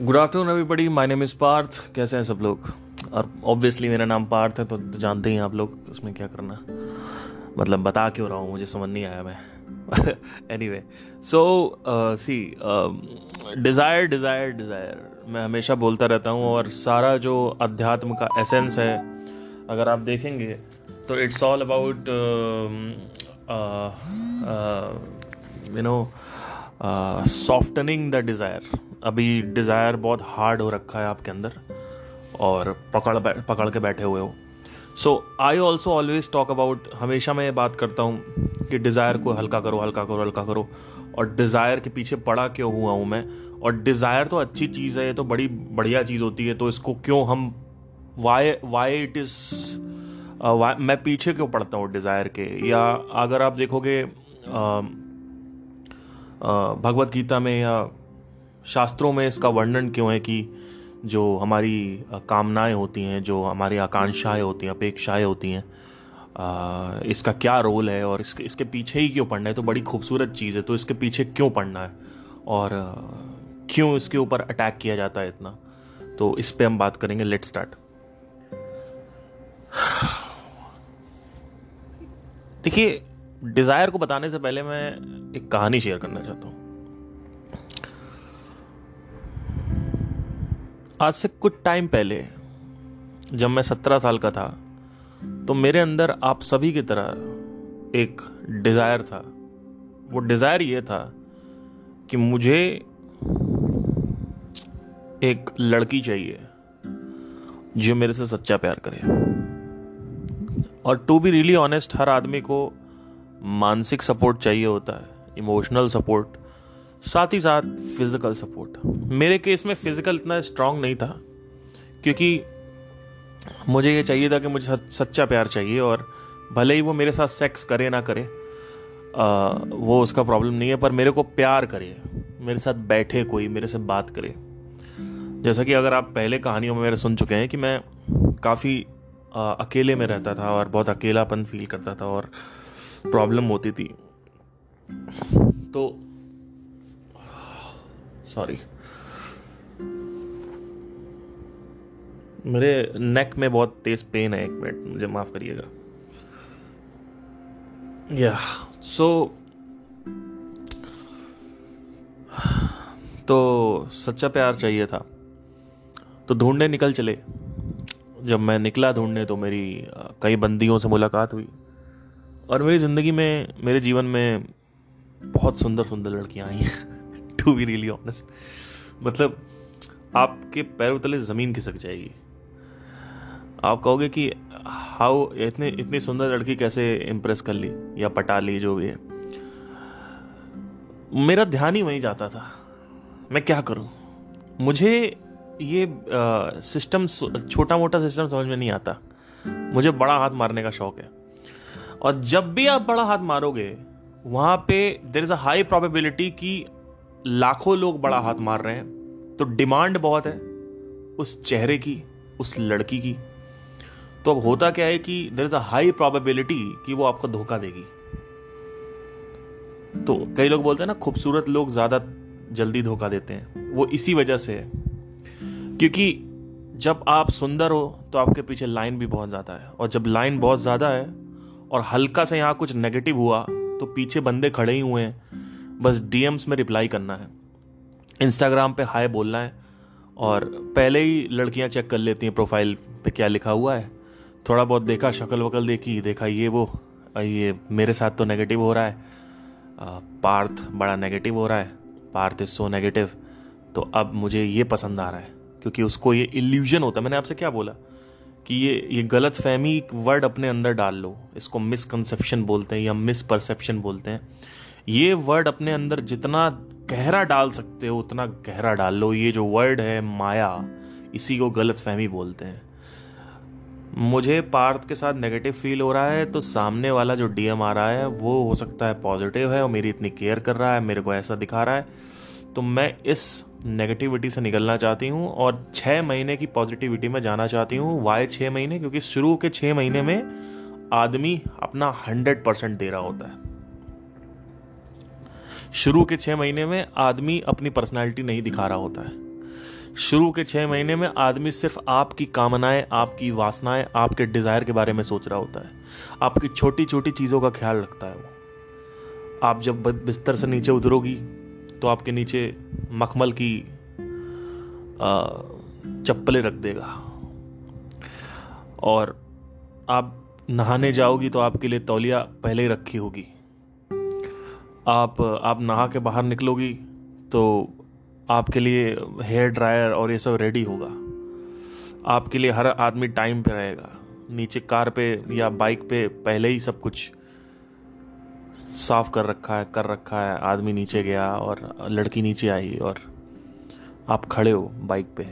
Good afternoon everybody my name is Parth कैसे हैं सब लोग? और ऑब्वियसली मेरा नाम पार्थ है तो जानते ही आप लोग उसमें क्या करना मतलब बता क्यों रहा हूँ, मुझे समझ नहीं आया मैं। Anyway so see desire desire desire मैं हमेशा बोलता रहता हूँ और सारा जो अध्यात्म का एसेंस है, अगर आप देखेंगे तो it's all about you know softening the desire अभी डिज़ायर बहुत हार्ड हो रखा है आपके अंदर और पकड़ पकड़ के बैठे हुए हो। So I also always talk about हमेशा मैं ये बात करता हूँ कि डिज़ायर को हल्का करो हल्का करो हल्का करो और डिज़ायर के पीछे पड़ा क्यों हुआ हूँ मैं? और डिज़ायर तो अच्छी चीज़ है, ये तो बड़ी बढ़िया चीज़ होती है तो इसको क्यों हम वाई वाई इट इज़ मैं पीछे क्यों पड़ता हूँ डिज़ायर के? या अगर आप देखोगे भगवत गीता में या शास्त्रों में इसका वर्णन क्यों है कि जो हमारी कामनाएँ होती हैं, जो हमारी आकांक्षाएँ होती हैं, अपेक्षाएँ होती हैं इसका क्या रोल है और इसके इसके पीछे ही क्यों पढ़ना है? तो बड़ी खूबसूरत चीज़ है तो इसके पीछे क्यों पढ़ना है? और क्यों इसके ऊपर अटैक किया जाता है इतना? तो इस पर हम बात करेंगे लेट स्टार्ट। देखिए, डिज़ायर को बताने से पहले मैं एक कहानी शेयर करना चाहता हूँ। आज से कुछ टाइम पहले, जब मैं सत्रह साल का था तो मेरे अंदर आप सभी की तरह एक डिज़ायर था। वो डिज़ायर ये था कि मुझे एक लड़की चाहिए जो मेरे से सच्चा प्यार करे। और टू बी रियली ऑनेस्ट हर आदमी को मानसिक सपोर्ट चाहिए होता है इमोशनल सपोर्ट साथ ही साथ फ़िज़िकल सपोर्ट मेरे केस में फ़िज़िकल इतना स्ट्रांग नहीं था क्योंकि मुझे ये चाहिए था कि मुझे सच्चा प्यार चाहिए और भले ही वो मेरे साथ सेक्स करे ना करे आ, वो उसका प्रॉब्लम नहीं है पर मेरे को प्यार करे मेरे साथ बैठे कोई मेरे से बात करे। जैसा कि अगर आप पहले कहानियों में मेरे सुन चुके हैं कि मैं काफ़ी अकेले में रहता था और बहुत अकेलापन फील करता था और प्रॉब्लम होती थी तो सॉरी मेरे नेक में बहुत तेज पेन है एक मिनट मुझे माफ़ करिएगा। या सो तो सच्चा प्यार चाहिए था। तो ढूँढने निकल चले। जब मैं निकला ढूँढने तो मेरी कई बंदियों से मुलाकात हुई। और मेरी ज़िंदगी में, मेरे जीवन में बहुत सुंदर सुंदर लड़कियाँ आई हैं। To be really honest. मतलब आपके पैरों तले ज़मीन खिसक जाएगी। आप कहोगे कि, हाउ, इतने, इतनी सुंदर लड़की कैसे इम्प्रेस कर ली या पटा ली, जो भी है? मेरा ध्यान ही वहीं जाता था। मैं क्या करूँ? मुझे ये सिस्टम छोटा मोटा सिस्टम समझ में नहीं आता। मुझे बड़ा हाथ मारने का शौक है। और जब भी आप बड़ा हाथ मारोगे, वहाँ पे there is a high probability कि लाखों लोग बड़ा हाथ मार रहे हैं। तो डिमांड बहुत है उस चेहरे की, उस लड़की की। तो अब होता क्या है कि there is a high probability कि वो आपको धोखा देगी। तो कई लोग बोलते हैं ना, खूबसूरत लोग ज़्यादा जल्दी धोखा देते हैं। वो इसी वजह से है। क्योंकि जब आप सुंदर हो तो आपके पीछे लाइन भी बहुत ज़्यादा है। और जब लाइन बहुत ज़्यादा है और हल्का से यहाँ कुछ नेगेटिव हुआ तो पीछे बंदे खड़े ही हुए हैं। बस डीएम्स में रिप्लाई करना है। इंस्टाग्राम पे हाय बोलना है और पहले ही लड़कियाँ चेक कर लेती हैं प्रोफ़ाइल पे क्या लिखा हुआ है। थोड़ा बहुत देखा, शक्ल वकल देखी, देखा ये वो ये मेरे साथ तो नेगेटिव हो रहा है। पार्थ बड़ा नेगेटिव हो रहा है। पार्थ इज़ सो नेगेटिव तो अब मुझे ये पसंद आ रहा है, क्योंकि उसको ये इल्यूजन होता है। मैंने आपसे क्या बोला? कि ये ये गलत फहमी वर्ड अपने अंदर डाल लो। इसको मिसकंसेप्शन बोलते हैं या मिसपरसेप्शन बोलते हैं। ये वर्ड अपने अंदर जितना गहरा डाल सकते हो, उतना गहरा डाल लो। ये जो वर्ड है, माया, इसी को गलत फहमी बोलते हैं। मुझे पार्थ के साथ नेगेटिव फील हो रहा है तो सामने वाला जो डीएम आ रहा है, वो हो सकता है पॉजिटिव है, और मेरी इतनी केयर कर रहा है, मेरे को ऐसा दिखा रहा है। तो मैं इस नेगेटिविटी से निकलना चाहती हूँ, और छः महीने की पॉजिटिविटी में जाना चाहती हूँ। वाई छः महीने? क्योंकि शुरू के छः महीने में आदमी अपना हंड्रेड परसेंट दे रहा होता है। शुरू के छह महीने में आदमी अपनी पर्सनैलिटी नहीं दिखा रहा होता है। शुरू के छह महीने में आदमी सिर्फ़ आपकी कामनाएँ, आपकी वासनाएँ, आपके डिज़ायर के बारे में सोच रहा होता है। आपकी छोटी छोटी चीज़ों का ख्याल रखता है वो। आप जब बिस्तर से नीचे उतरोगी तो आपके नीचे मखमल की चप्पलें रख देगा। और आप नहाने जाओगी तो आपके लिए तौलिया पहले ही रखी होगी। आप आप नहा के बाहर निकलोगी तो आपके लिए हेयर ड्रायर और ये सब रेडी होगा। आपके लिए हर आदमी टाइम पे रहेगा। नीचे कार पे या बाइक पे पहले ही सब कुछ साफ़ कर रखा है, कर रखा है। आदमी नीचे गया और लड़की नीचे आई और आप खड़े हो बाइक पे।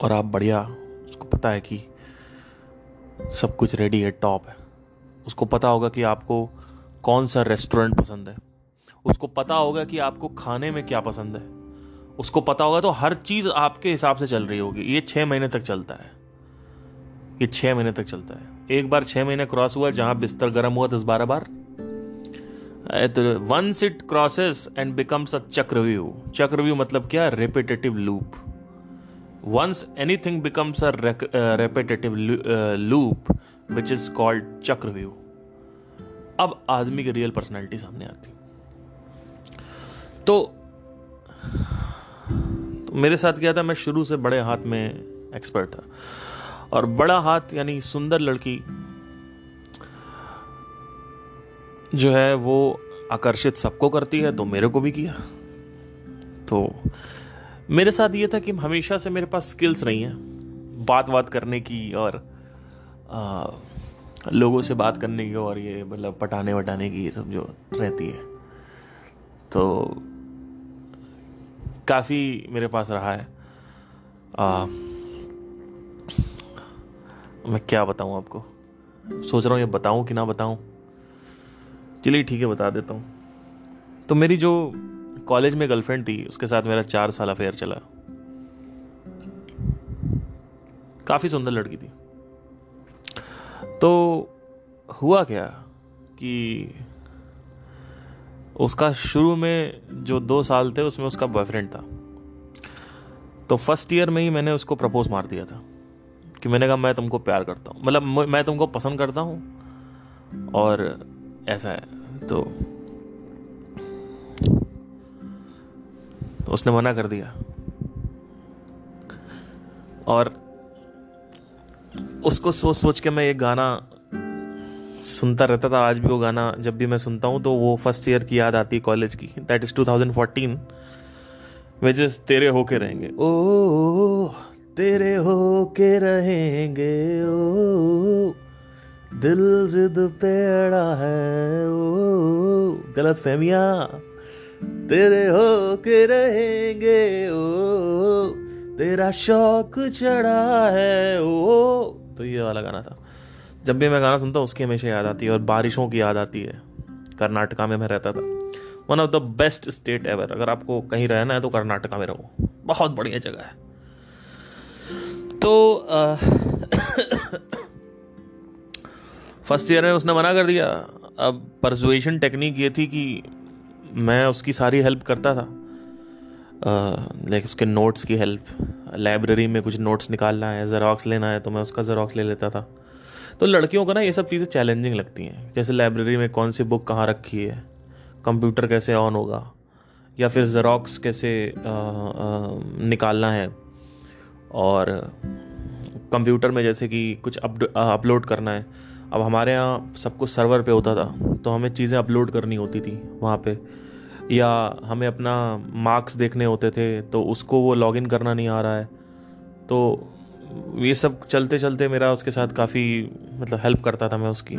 और आप बढ़िया, उसको पता है कि सब कुछ रेडी है टॉप है। उसको पता होगा कि आपको कौन सा रेस्टोरेंट पसंद है? उसको पता होगा कि आपको खाने में क्या पसंद है। उसको पता होगा तो हर चीज़ आपके हिसाब से चल रही होगी। ये छह महीने तक चलता है। ये छह महीने तक चलता है। एक बार छह महीने क्रॉस हुआ, जहाँ बिस्तर गर्म हुआ दस बारह बार। Once it crosses and becomes a chakravyuh चक्रव्यू मतलब क्या? Repetitive loop once anything becomes a repetitive loop which is called chakravyuh अब आदमी की रियल पर्सनैलिटी सामने आती तो तो मेरे साथ क्या था मैं शुरू से बड़े हाथ में एक्सपर्ट था। और बड़ा हाथ यानी सुंदर लड़की जो है वो आकर्षित सबको करती है तो मेरे को भी किया। तो मेरे साथ ये था कि हमेशा से मेरे पास स्किल्स नहीं है बात बात करने की और आ, लोगों से बात करने की और ये मतलब पटाने वटाने की ये सब जो रहती है। तो काफ़ी मेरे पास रहा है। आ, मैं क्या बताऊँ आपको? सोच रहा हूँ ये बताऊँ कि ना बताऊँ? चलिए ठीक है बता देता हूँ। तो मेरी जो कॉलेज में गर्लफ्रेंड थी उसके साथ मेरा चार साल अफेयर चला। काफ़ी सुंदर लड़की थी। तो हुआ क्या कि उसका शुरू में जो दो साल थे, उसमें उसका बॉयफ्रेंड था। तो फ़र्स्ट ईयर में ही मैंने उसको प्रपोज मार दिया था कि मैंने कहा, मैं तुमको प्यार करता हूँ। मतलब मैं तुमको पसंद करता हूँ और ऐसा है। तो उसने मना कर दिया। और उसको सोच सोच के मैं ये गाना सुनता रहता था। आज भी वो गाना जब भी मैं सुनता हूँ तो वो फ़र्स्ट ईयर की याद आती है कॉलेज की। दैट इज़ 2014 विच इज़ तेरे होके रहेंगे। ओ, तेरे होके रहेंगे। ओ, दिल जिद पेड़ा है। ओ, गलत फहमिया। तेरे होके रहेंगे। ओ तेरा शौक चढ़ा है, ओ तो ये वाला गाना था। जब भी मैं गाना सुनता हूँ, उसकी हमेशा याद आती है और बारिशों की याद आती है। कर्नाटका में मैं रहता था। One of the best state ever अगर आपको कहीं रहना है तो कर्नाटका में रहो। बहुत बढ़िया जगह है। तो फ़र्स्ट ईयर में उसने मना कर दिया। अब परसुएशन टेक्निक ये थी कि मैं उसकी सारी हेल्प करता था। लाइक उसके नोट्स की हेल्प लाइब्रेरी में कुछ नोट्स निकालना है ज़ेरॉक्स लेना है तो मैं उसका ज़ेरॉक्स ले लेता था। तो लड़कियों को ना ये सब चीज़ें चैलेंजिंग लगती हैं। जैसे लाइब्रेरी में कौन सी बुक कहाँ रखी है कंप्यूटर कैसे ऑन होगा या फिर ज़ेरोक्स कैसे आ, आ, निकालना है। और कंप्यूटर में जैसे कि कुछ अपलोड करना है। अब हमारे यहाँ सब कुछ सर्वर पे होता था तो हमें चीज़ें अपलोड करनी होती थी वहाँ पे। या हमें अपना मार्क्स देखने होते थे तो उसको वो लॉगिन करना नहीं आ रहा है। तो ये सब चलते चलते मेरा उसके साथ काफ़ी मतलब हेल्प करता था मैं उसकी।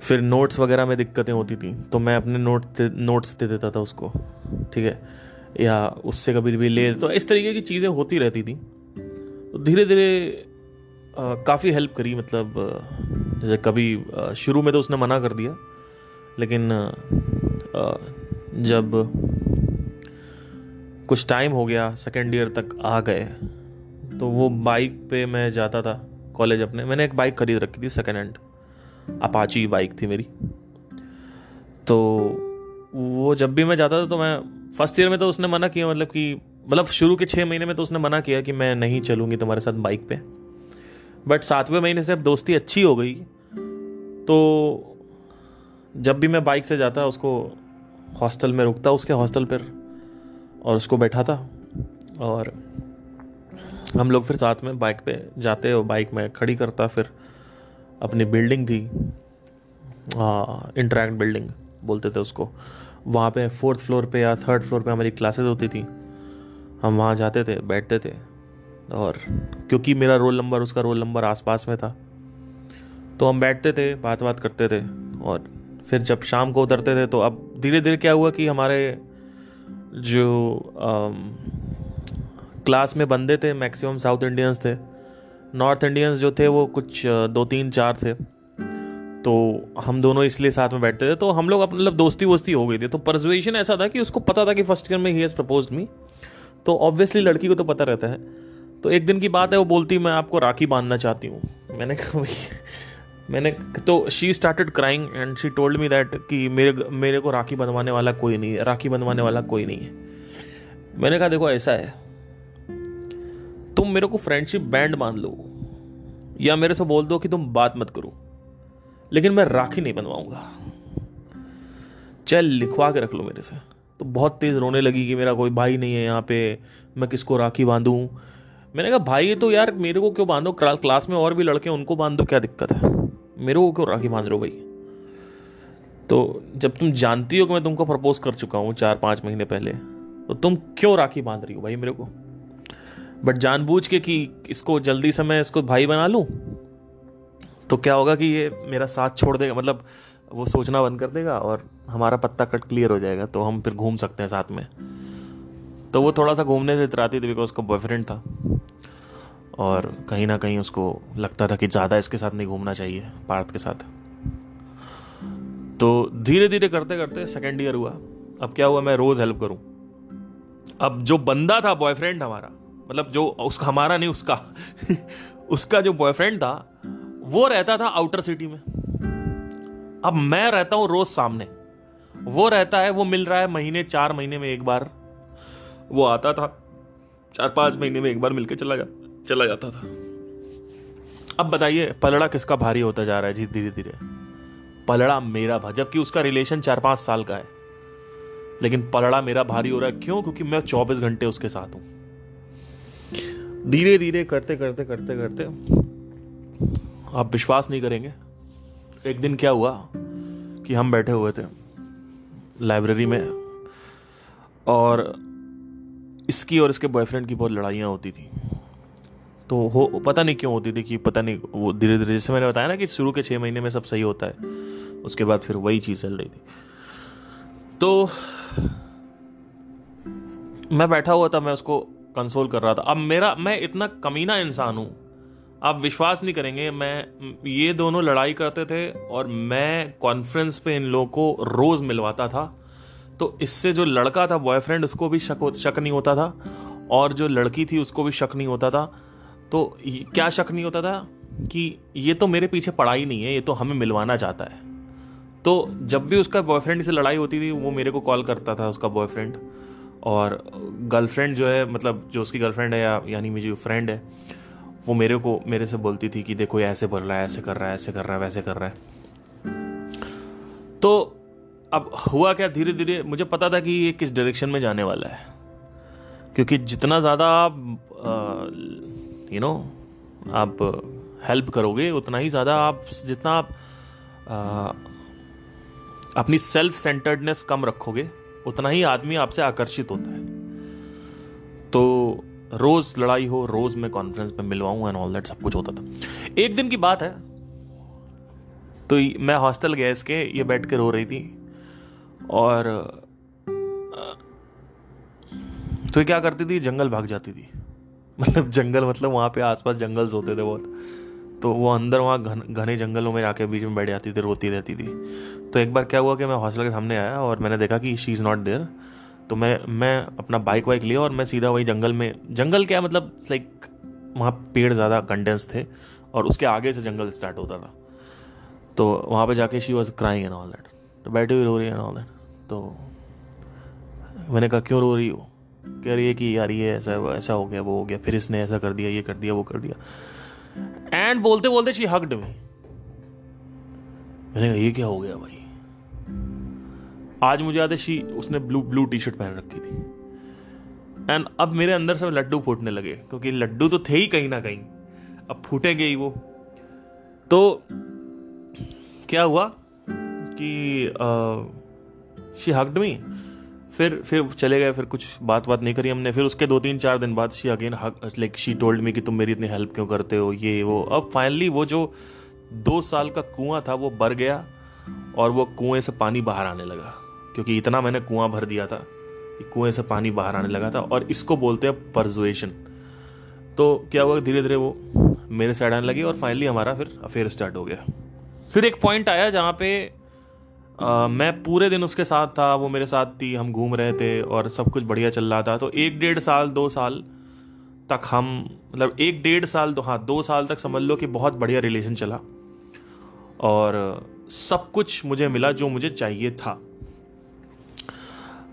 फिर नोट्स वगैरह में दिक्कतें होती थी तो मैं अपने नोट नोट्स दे देता था उसको, ठीक है? या उससे कभी भी ले तो इस तरीके की चीज़ें होती रहती थी। तो धीरे धीरे काफ़ी हेल्प करी मतलब जैसे कभी शुरू में तो उसने मना कर दिया, लेकिन जब कुछ टाइम हो गया सेकेंड ईयर तक आ गए तो वो बाइक पे मैं जाता था कॉलेज अपने। मैंने एक बाइक खरीद रखी थी सेकेंड हैंड अपाची बाइक थी मेरी। तो वो जब भी मैं जाता था तो मैं फ़र्स्ट ईयर में तो उसने मना किया मतलब कि मतलब शुरू के छः महीने में तो उसने मना किया कि मैं नहीं चलूँगी तुम्हारे साथ बाइक पे। बट सातवें महीने से अब दोस्ती अच्छी हो गई। तो जब भी मैं बाइक से जाता, उसको हॉस्टल में रुकता, उसके हॉस्टल पर और उसको बैठा था और हम लोग फिर साथ में बाइक पे जाते और बाइक में खड़ी करता, फिर अपनी बिल्डिंग थी इंटरेक्ट बिल्डिंग बोलते थे उसको। वहाँ पे फोर्थ फ्लोर पे या थर्ड फ्लोर पे हमारी क्लासेस होती थी। हम वहाँ जाते थे, बैठते थे और क्योंकि मेरा रोल नंबर उसका रोल नंबर आसपास में था तो हम बैठते थे बात बात करते थे और फिर जब शाम को उतरते थे तो अब धीरे धीरे क्या हुआ कि हमारे जो आ, क्लास में बंदे थे मैक्सिमम साउथ इंडियंस थे। नॉर्थ इंडियंस जो थे वो कुछ दो तीन चार थे। तो हम दोनों इसलिए साथ में बैठते थे। तो हम लोग मतलब दोस्ती वोस्ती हो गई थी। तो परजुएशन ऐसा था कि उसको पता था कि फ़र्स्ट ईयर में ही हैज़ प्रपोज मी तो ऑब्वियसली लड़की को तो पता रहता है। तो एक दिन की बात है वो बोलती मैं आपको राखी बांधना चाहती हूँ। मैंने कहा भाई मैंने तो she started crying and she told me that कि मेरे मेरे को राखी बंधवाने वाला कोई नहीं है, राखी बंधवाने वाला कोई नहीं है। मैंने कहा, देखो, ऐसा है। तुम मेरे को फ्रेंडशिप बैंड बाँध लो, या मेरे से बोल दो कि तुम बात मत करो, लेकिन मैं राखी नहीं बनवाऊँगा चल, लिखवा के रख लो मेरे से। तो बहुत तेज रोने लगी कि मेरा कोई भाई नहीं है यहाँ पे, मैं किसको राखी बांधू? मैंने कहा, भाई ये तो यार मेरे को क्यों बांधो? क्लास में और भी लड़के उनको बाँध दो, क्या दिक्कत है? मेरे को क्यों राखी बाँध रहे हो भाई? तो जब तुम जानती हो कि मैं तुमको प्रपोज कर चुका हूँ चार, पाँच महीने पहले तो तुम क्यों राखी बाँध रही हो भाई मेरे को? बट जानबूझ के कि इसको जल्दी से मैं इसको भाई बना लूँ तो क्या होगा कि ये मेरा साथ छोड़ देगा? मतलब वो सोचना बंद कर देगा और हमारा पत्ता कट क्लियर हो जाएगा तो हम फिर घूम सकते हैं साथ में। तो वो थोड़ा सा घूमने से इतराती थी बिकॉज़ उसका बॉयफ्रेंड था। और कहीं ना कहीं उसको लगता था कि ज़्यादा इसके साथ नहीं घूमना चाहिए, पार्थ के साथ। तो धीरे धीरे करते करते सेकेंड ईयर हुआ। अब क्या हुआ, मैं रोज़ हेल्प करूँ। अब जो बंदा था बॉयफ्रेंड हमारा मतलब जो उसका, हमारा नहीं, उसका उसका जो बॉयफ्रेंड था, वो रहता था आउटर सिटी में। अब मैं रहता हूँ रोज सामने। वो रहता है, वो मिल रहा है महीने, चार महीने में एक बार। वो आता था चार पाँच महीने में एक बार मिलके चला जा चला जाता था। अब बताइए, पलड़ा किसका भारी होता जा रहा है? जी, धीरे धीरे। पलड़ा मेरा भा, जबकि उसका रिलेशन चार पाँच साल का है। लेकिन पलड़ा मेरा भारी हो रहा है क्यों? क्योंकि मैं चौबीस घंटे उसके साथ हूँ। धीरे धीरे करते करते करते करते, आप विश्वास नहीं करेंगे, एक दिन क्या हुआ कि हम बैठे हुए थे लाइब्रेरी में, और इसकी और इसके बॉयफ्रेंड की बहुत लड़ाइयाँ होती थी। तो हो, पता नहीं क्यों होती थी कि पता नहीं, वो धीरे धीरे जैसे मैंने बताया ना कि शुरू के छः महीने में सब सही होता है, उसके बाद फिर वही चीज़ चल रही थी। तो मैं बैठा हुआ था, मैं उसको कंसोल कर रहा था। अब मेरा, मैं इतना कमीना इंसान हूँ, आप विश्वास नहीं करेंगे, मैं, ये दोनों लड़ाई करते थे और मैं कॉन्फ्रेंस पे इन लोगों को रोज मिलवाता था। तो इससे जो लड़का था बॉयफ्रेंड उसको भी शक शक नहीं होता था, और जो लड़की थी, उसको भी शक नहीं होता था। तो क्या शक नहीं होता था कि ये तो मेरे पीछे पड़ा ही नहीं है, ये तो हमें मिलवाना चाहता है। तो जब भी उसका बॉयफ्रेंड से लड़ाई होती थी, वो मेरे को कॉल करता था उसका बॉयफ्रेंड और गर्लफ्रेंड जो है मतलब जो उसकी गर्लफ्रेंड है या यानी मेरी जो फ्रेंड है, वो मेरे को, मेरे से बोलती थी कि देखो ये ऐसे बोल रहा है, ऐसे कर रहा है, ऐसे कर रहा है, वैसे कर रहा है। तो अब हुआ क्या? धीरे धीरे मुझे पता था कि ये किस डायरेक्शन में जाने वाला है। क्योंकि जितना ज़्यादा आप यू नो आप हेल्प करोगे उतना ही ज़्यादा आप जितना आप आ, अपनी सेल्फ सेंटर्डनेस कम रखोगे उतना ही आदमी आपसे आकर्षित होता है। तो रोज लड़ाई हो रोज मैं कॉन्फ्रेंस में मिलवाऊं एंड ऑल दैट सब कुछ होता था। एक दिन की बात है। तो मैं हॉस्टल गया इसके ये बैठ के रो रही थी। और तो क्या करती थी? जंगल भाग जाती थी। मतलब जंगल मतलब वहाँ पे आसपास जंगल्स होते थे बहुत। तो वो अंदर वहाँ घन, घने जंगलों में जाके बीच में बैठ जाती थी, रोती रहती थी। तो एक बार क्या हुआ कि मैं हॉस्टल के सामने आया और मैंने देखा कि शी इज़ नॉट देयर तो मैं मैं अपना बाइक वाइक लिया और मैं सीधा वही जंगल में, जंगल क्या मतलब लाइक वहाँ पेड़ ज़्यादा कंडेंस थे और उसके आगे से जंगल स्टार्ट होता था। तो वहाँ पे जाके she was crying and all that तो बैठी हुई रो रही है ऑल दैट तो मैंने कहा, क्यों रो रही हो? कह रही है कि यार ये ऐसा ऐसा हो गया, वो हो गया, फिर इसने ऐसा कर दिया, ये कर दिया, वो कर दिया। एंड बोलते बोलते शी हकड में मैंने कहा, ये क्या हो गया भाई? आज मुझे याद है शी उसने ब्लू ब्लू टी शर्ट पहन रखी थी। एंड अब मेरे अंदर से लड्डू फूटने लगे, क्योंकि लड्डू तो थे ही कहीं ना कहीं। अब फूटेंगे ही वो। तो क्या हुआ कि शी हकड मी फिर फिर चले गए, फिर कुछ बात बात नहीं करी हमने। फिर उसके दो तीन चार दिन बाद she again like she told me कि तुम मेरी इतनी हेल्प क्यों करते हो, ये, वो। अब फाइनली वो जो दो साल का कुआँ था, वो भर गया और वो कुएँ से पानी बाहर आने लगा। क्योंकि इतना मैंने कुआँ भर दिया था कुएँ से पानी बाहर आने लगा था और इसको बोलते हैं परजुएशन तो क्या हुआ धीरे धीरे वो मेरे साइड आने लगी और फाइनली हमारा फिर अफेयर स्टार्ट हो गया। फिर एक पॉइंट आया जहाँ पे मैं पूरे दिन उसके साथ था, वो मेरे साथ थी, हम घूम रहे थे और सब कुछ बढ़िया चल रहा था। तो एक डेढ़ साल, दो साल तक हम मतलब एक डेढ़ साल तो हाँ दो साल तक समझ लो कि बहुत बढ़िया रिलेशन चला। और सब कुछ मुझे मिला जो मुझे चाहिए था।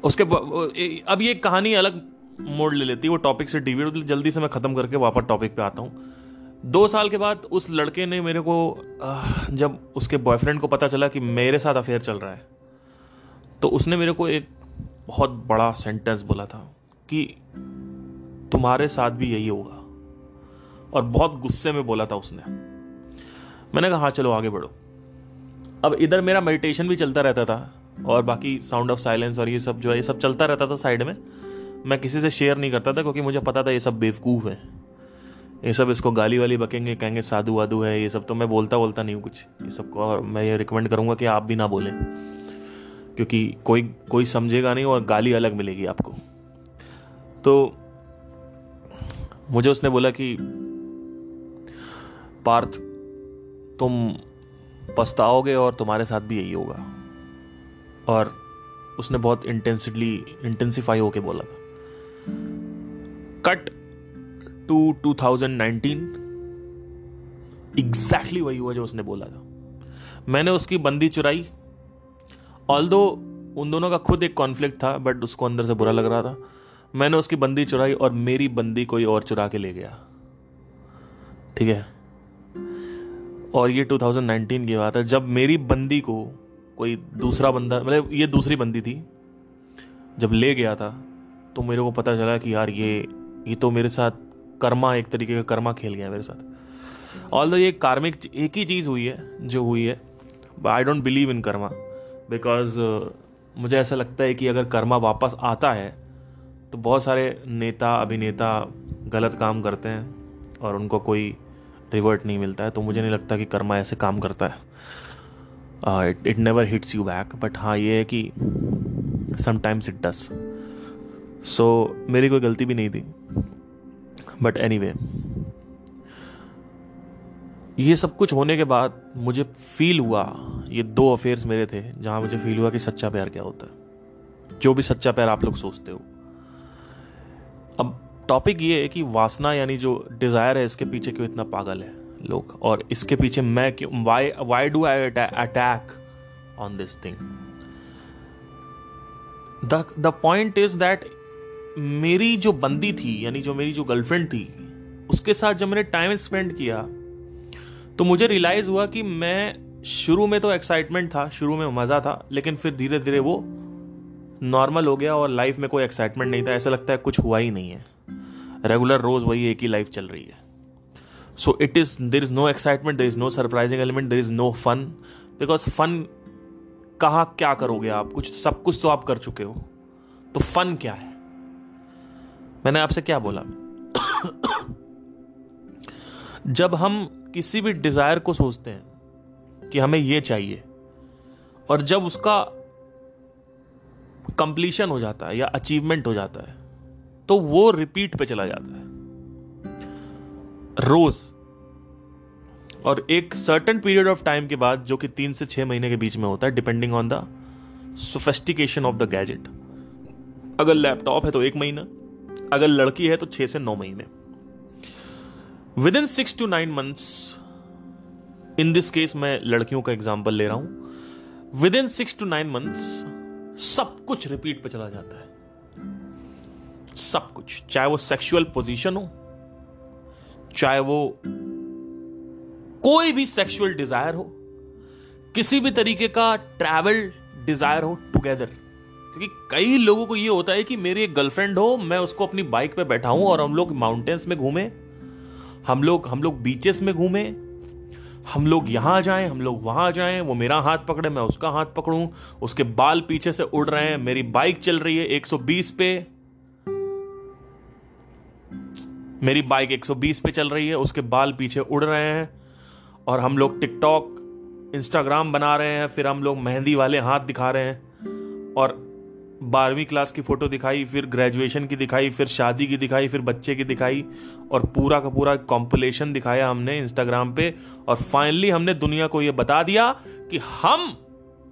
उसके अब ये कहानी अलग मोड़ ले लेती है, वो टॉपिक से डिविएट जल्दी से मैं ख़त्म करके वापस टॉपिक पे आता हूँ। दो साल के बाद उस लड़के ने मेरे को जब उसके बॉयफ्रेंड को पता चला कि मेरे साथ अफेयर चल रहा है तो उसने मेरे को एक बहुत बड़ा सेंटेंस बोला था कि तुम्हारे साथ भी यही होगा। और बहुत गुस्से में बोला था उसने। मैंने कहा हाँ चलो आगे बढ़ो। अब इधर मेरा मेडिटेशन भी चलता रहता था और बाकी साउंड ऑफ़ साइलेंस और ये सब जो है, ये सब चलता रहता था साइड में। मैं किसी से शेयर नहीं करता था क्योंकि मुझे पता था ये सब बेवकूफ़ है। ये सब इसको गाली वाली बकेंगे, कहेंगे, साधु वाधु है, ये सब तो मैं बोलता बोलता नहीं हूँ कुछ। ये सबको और मैं ये रिकमेंड करूँगा कि आप भी ना बोलें। क्योंकि कोई कोई समझेगा नहीं और गाली अलग मिलेगी आपको। तो मुझे उसने बोला कि, पार्थ, तुम पछताओगे और तुम्हारे साथ भी यही होगा। और उसने बहुत इंटेंसिटली इंटेंसिफाई होके बोला। कट। टू 2019 एग्जैक्टली वही हुआ जो उसने बोला था। मैंने उसकी बंदी चुराई। ऑल दो उन दोनों का खुद एक कॉन्फ्लिक्ट था बट उसको अंदर से बुरा लग रहा था। मैंने उसकी बंदी चुराई और मेरी बंदी कोई और चुरा के ले गया। ठीक है? और ये 2019 की बात है। जब मेरी बंदी को कोई दूसरा बंदा मतलब ये दूसरी बंदी थी, जब ले गया था तो मेरे को पता चला कि यार ये ये तो मेरे साथ कर्मा, एक तरीके का कर्मा खेल गया मेरे साथ। ऑल ये कार्मिक एक ही चीज़ हुई है, जो हुई है I don't believe in karma because मुझे ऐसा लगता है कि अगर कर्मा वापस आता है तो बहुत सारे नेता, अभिनेता गलत काम करते हैं, और उनको कोई रिवर्ट नहीं मिलता है तो मुझे नहीं लगता कि कर्मा ऐसे काम करता है। It never hits you back but हाँ ये है कि समटाइम्स इट डस सो मेरी कोई गलती भी नहीं थी। बट एनी anyway, ये सब कुछ होने के बाद मुझे फील हुआ ये दो अफेयर्स मेरे थे जहाँ मुझे फील हुआ कि सच्चा प्यार क्या होता है। जो भी सच्चा प्यार आप लोग सोचते हो। अब टॉपिक ये है कि वासना यानी जो डिज़ायर है इसके पीछे क्यों इतना पागल है लोग? और इसके पीछे मैं क्यों why why do I attack on this thing the point is that मेरी जो बंदी थी, यानी जो मेरी जो गर्लफ्रेंड थी, उसके साथ जब मैंने टाइम स्पेंड किया तो मुझे रियलाइज़ हुआ कि मैं शुरू में तो एक्साइटमेंट था, शुरू में मज़ा था, लेकिन फिर धीरे धीरे वो नॉर्मल हो गया और लाइफ में कोई एक्साइटमेंट नहीं था। ऐसा लगता है कुछ हुआ ही नहीं है। रेगुलर रोज वही एक ही लाइफ चल रही है। So it is there is no excitement there is no surprising element there is no fun because fun कहाँ, क्या करोगे आप? कुछ, सब कुछ तो आप कर चुके हो। तो फन क्या है? मैंने आपसे क्या बोला? जब हम किसी भी डिज़ायर को सोचते हैं कि हमें यह चाहिए और जब उसका कंप्लीशन हो जाता है या अचीवमेंट हो जाता है तो वो रिपीट पे चला जाता है। रोज। और एक सर्टन पीरियड ऑफ़ टाइम के बाद, जो कि तीन से छह महीने के बीच में होता है depending on the sophistication of the gadget अगर लैपटॉप है तो एक महीना अगर लड़की है तो छह से नौ महीने। Within six to nine months in this case मैं लड़कियों का एग्ज़ाम्पल ले रहा हूँ। Within six to nine months सब कुछ रिपीट पे चला जाता है। सब कुछ, चाहे वो सेक्सुअल पोजीशन हो, चाहे वो कोई भी सेक्सुअल डिज़ायर हो, किसी भी तरीके का ट्रैवल डिज़ायर हो टुगेदर क्योंकि कई लोगों को ये होता है कि मेरी एक गर्लफ्रेंड हो, मैं उसको अपनी बाइक पे बैठा हूँ और हम लोग माउंटेन्स में घूमें, हम लोग हम लोग बीचेस में घूमें, हम लोग यहाँ जाएँ, हम लोग वहाँ जाएँ, वो मेरा हाथ पकड़े, मैं उसका हाथ पकड़ूं, उसके बाल पीछे से उड़ रहे हैं, मेरी बाइक चल रही है 120 पे, मेरी बाइक 120 पे चल रही है, उसके बाल पीछे उड़ रहे हैं, और हम लोग टिकटॉक इंस्टाग्राम बना रहे हैं, फिर हम लोग मेहंदी वाले हाथ दिखा रहे हैं, और बारहवीं क्लास की फ़ोटो दिखाई, फिर ग्रेजुएशन की दिखाई, फिर शादी की दिखाई, फिर बच्चे की दिखाई, और पूरा का पूरा कॉम्पलेशन दिखाया हमने इंस्टाग्राम पे। और फाइनली हमने दुनिया को यह बता दिया कि हम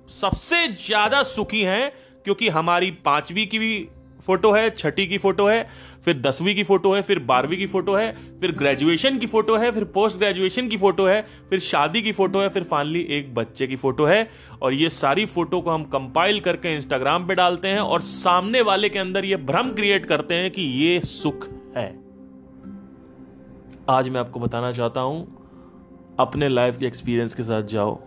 सबसे ज़्यादा सुखी हैं, क्योंकि हमारी पांचवी की भी फ़ोटो है, छठी की फ़ोटो है, फिर दसवीं की फ़ोटो है, फिर बारहवीं की फ़ोटो है, फिर ग्रेजुएशन की फ़ोटो है, फिर पोस्ट ग्रेजुएशन की फ़ोटो है, फिर शादी की फ़ोटो है, फिर फाइनली एक बच्चे की फ़ोटो है। और ये सारी फ़ोटो को हम कंपाइल करके इंस्टाग्राम पे डालते हैं और सामने वाले के अंदर ये भ्रम क्रिएट करते हैं कि ये सुख है। आज मैं आपको बताना चाहता हूँ, अपने लाइफ के एक्सपीरियंस के साथ जाओ।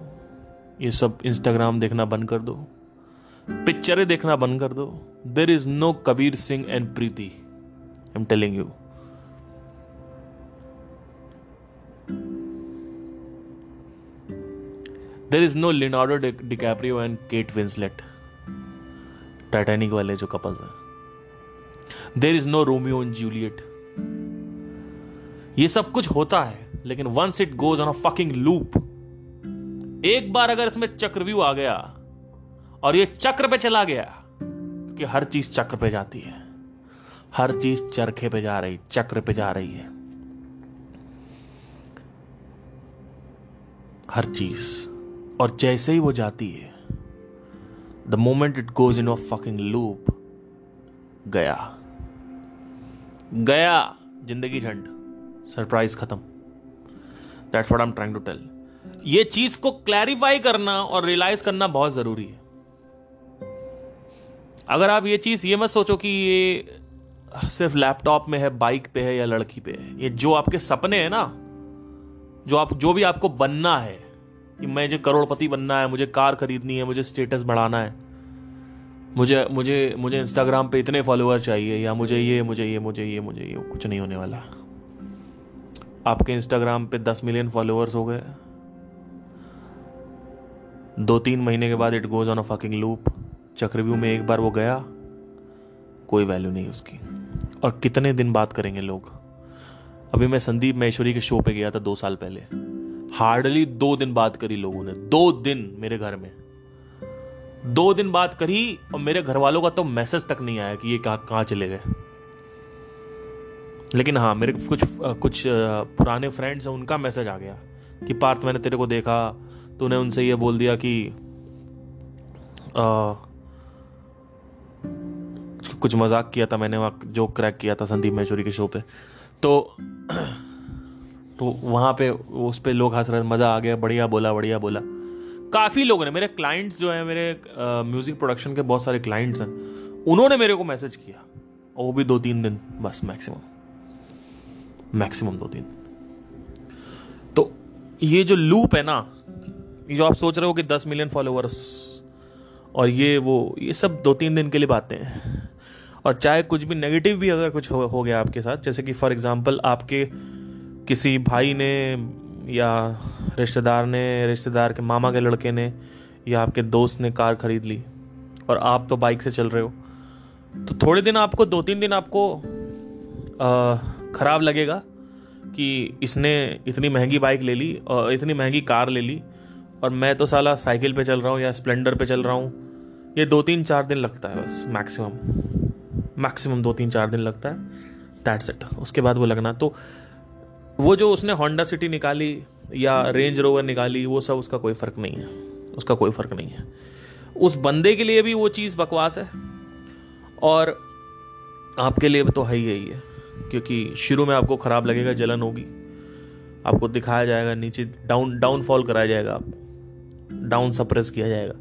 ये सब इंस्टाग्राम देखना बंद कर दो। पिक्चरें देखना बंद कर दो। There is no Kabir Singh and Preeti I am telling you there is no Leonardo DiCaprio and Kate Winslet Titanic वाले जो कपल्स हैं. There is no Romeo and Juliet ये सब कुछ होता है, लेकिन once it goes on a fucking loop एक बार अगर इसमें चक्रव्यूह आ गया, और ये चक्र पे चला गया क्योंकि हर चीज़ चक्र पे जाती है। हर चीज़ चरखे पे जा रही, चक्र पे जा रही है। हर चीज़। और जैसे ही वो जाती है the moment it goes in fucking loop गया। गया, ज़िंदगी झंड। सरप्राइज़ खत्म। That's what I am trying to tell ये चीज़ को क्लैरिफाई करना और रियलाइज़ करना बहुत ज़रूरी है। अगर आप ये चीज़, ये मत सोचो कि ये सिर्फ़ लैपटॉप में है, बाइक पे है या लड़की पे है। ये जो आपके सपने हैं ना, जो आप, जो भी आपको बनना है, कि मैं जो करोड़पति बनना है, मुझे कार खरीदनी है, मुझे स्टेटस बढ़ाना है, मुझे मुझे मुझे इंस्टाग्राम पे इतने फॉलोअर चाहिए, या मुझे ये मुझे ये मुझे ये मुझे ये, कुछ नहीं होने वाला। आपके इंस्टाग्राम पे दस मिलियन फॉलोअर्स हो गए। दो तीन महीने के बाद it goes on a fucking loop चक्रव्यूह में एक बार वो गया कोई वैल्यू नहीं उसकी। और कितने दिन बात करेंगे लोग? अभी मैं संदीप महेश्वरी के शो पे गया था दो साल पहले। हार्डली दो दिन बात करी लोगों ने। दो दिन मेरे घर में। दो दिन बात करी और मेरे घर वालों का तो मैसेज तक नहीं आया कि ये कहा कहाँ चले गए। लेकिन हाँ मेरे कुछ कुछ पुराने फ्रेंड्स हैं उनका मैसेज आ गया कि पार्थ मैंने तेरे को देखा तूने उनसे ये बोल दिया कि आ, कुछ मज़ाक किया था मैंने, वहाँ जो क्रैक किया था संदीप महेश्वरी के शो पे। तो तो वहाँ पे उस पर लोग हंस रहे मज़ा आ गया, बढ़िया बोला बढ़िया बोला। काफ़ी लोगों ने, मेरे क्लाइंट्स जो हैं, मेरे म्यूज़िक प्रोडक्शन के बहुत सारे क्लाइंट्स हैं, उन्होंने मेरे को मैसेज किया। और वो भी दो तीन दिन, बस मैक्सिमम मैक्सिमम दो तीन। तो ये जो लूप है ना जो आप सोच रहे हो कि दस मिलियन फॉलोअर्स और ये वो, ये सब दो तीन दिन के लिए बातें हैं। और चाहे कुछ भी नेगेटिव भी अगर कुछ हो, हो गया आपके साथ जैसे कि फॉर एग्जांपल आपके किसी भाई ने या रिश्तेदार ने रिश्तेदार के मामा के लड़के ने या आपके दोस्त ने कार खरीद ली और आप तो बाइक से चल रहे हो तो थोड़े दिन आपको दो तीन दिन आपको ख़राब लगेगा कि इसने इतनी महँगी बाइक ले ली और इतनी महँगी कार ले ली और मैं तो साला साइकिल पे चल रहा हूँ या स्प्लेंडर पे चल रहा हूँ ये दो तीन चार दिन लगता है बस मैक्सिमम मैक्सिमम दो तीन चार दिन लगता है। दैट्स इट उसके बाद वो लगना। तो वो जो उसने होंडा सिटी निकाली या रेंज रोवर निकाली, वो सब उसका कोई फ़र्क नहीं है। उसका कोई फ़र्क नहीं है। उस बंदे के लिए भी वो चीज़ बकवास है। और आपके लिए तो है ही यही है। क्योंकि शुरू में आपको ख़राब लगेगा, जलन होगी। आपको दिखाया जाएगा, नीचे डाउन डाउनफॉल कराया जाएगा। आप डाउन सप्रेस किया जाएगा।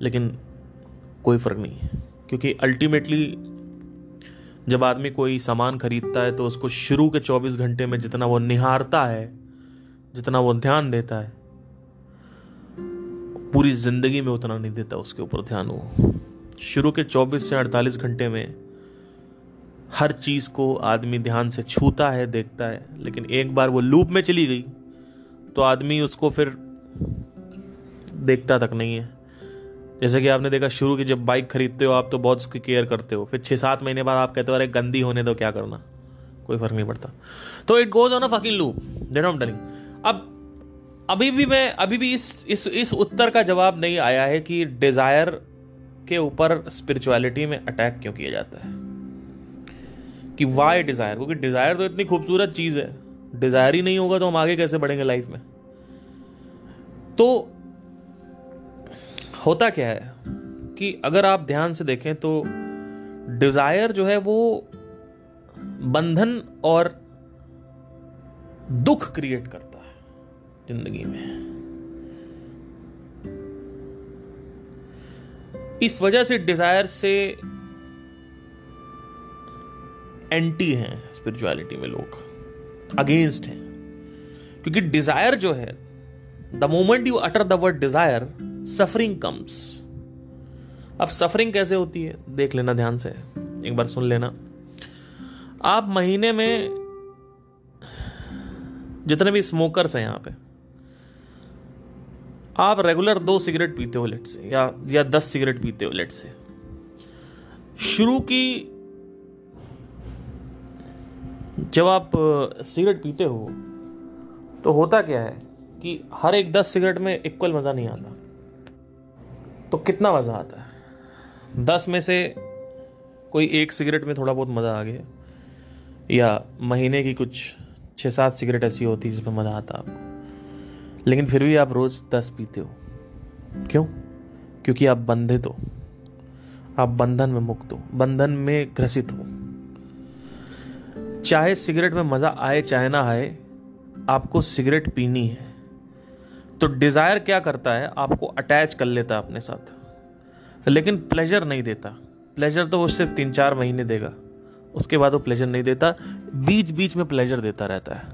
लेकिन कोई फ़र्क नहीं है। क्योंकि अल्टीमेटली जब आदमी कोई सामान खरीदता है तो उसको शुरू के 24 घंटे में जितना वो निहारता है, जितना वो ध्यान देता है, पूरी ज़िंदगी में उतना नहीं देता उसके ऊपर ध्यान वो। शुरू के 24 से 48 घंटे में हर चीज़ को आदमी ध्यान से छूता है, देखता है, लेकिन एक बार वो लूप में चली गई तो आदमी उसको फिर देखता तक नहीं है। जैसे कि आपने देखा शुरू की जब बाइक खरीदते हो, आप तो बहुत उसकी केयर करते हो। फिर छः सात महीने बाद आप कहते हो, अरे, गंदी होने दो, क्या करना? कोई फ़र्क नहीं पड़ता। तो it goes on a fucking loop that am telling अब, अभी भी मैं, अभी भी इस इस इस उत्तर का जवाब नहीं आया है कि डिज़ायर के ऊपर स्पिरिचुअलिटी में अटैक क्यों किया जाता है। कि वाई डिज़ायर क्योंकि डिज़ायर तो इतनी खूबसूरत चीज़ है। डिज़ायर ही नहीं होगा तो हम आगे कैसे बढ़ेंगे लाइफ में? तो होता क्या है कि अगर आप ध्यान से देखें तो डिज़ायर जो है वो बंधन और दुख क्रिएट करता है ज़िंदगी में। इस वजह से डिज़ायर से एंटी हैं स्पिरिचुअलिटी में लोग अगेंस्ट हैं। क्योंकि डिज़ायर जो है the moment you utter the word desire suffering comes अब सफरिंग कैसे होती है? देख लेना ध्यान से। एक बार सुन लेना। आप महीने में जितने भी स्मोकर्स हैं यहाँ पे, आप रेगुलर दो सिगरेट पीते हो लेट से या या दस सिगरेट पीते हो लेट से शुरू की जब आप सिगरेट पीते हो तो होता क्या है कि हर एक दस सिगरेट में इक्वल मज़ा नहीं आता। तो कितना मज़ा आता है? दस में से कोई एक सिगरेट में थोड़ा बहुत मज़ा आ गया। या महीने की कुछ छः सात सिगरेट ऐसी होती है जिसमें मज़ा आता आपको। लेकिन फिर भी आप रोज़ दस पीते हो। क्यों? क्योंकि आप बंधित हो। आप बंधन में मुक्त हो। बंधन में ग्रसित हो। चाहे सिगरेट में मज़ा आए चाहे ना आए, आपको सिगरेट पीनी है। तो डिज़ायर क्या करता है? आपको अटैच कर लेता है अपने साथ। लेकिन प्लेजर नहीं देता। प्लेजर तो वो सिर्फ़ तीन चार महीने देगा। उसके बाद वो प्लेजर नहीं देता। बीच बीच में प्लेजर देता रहता है।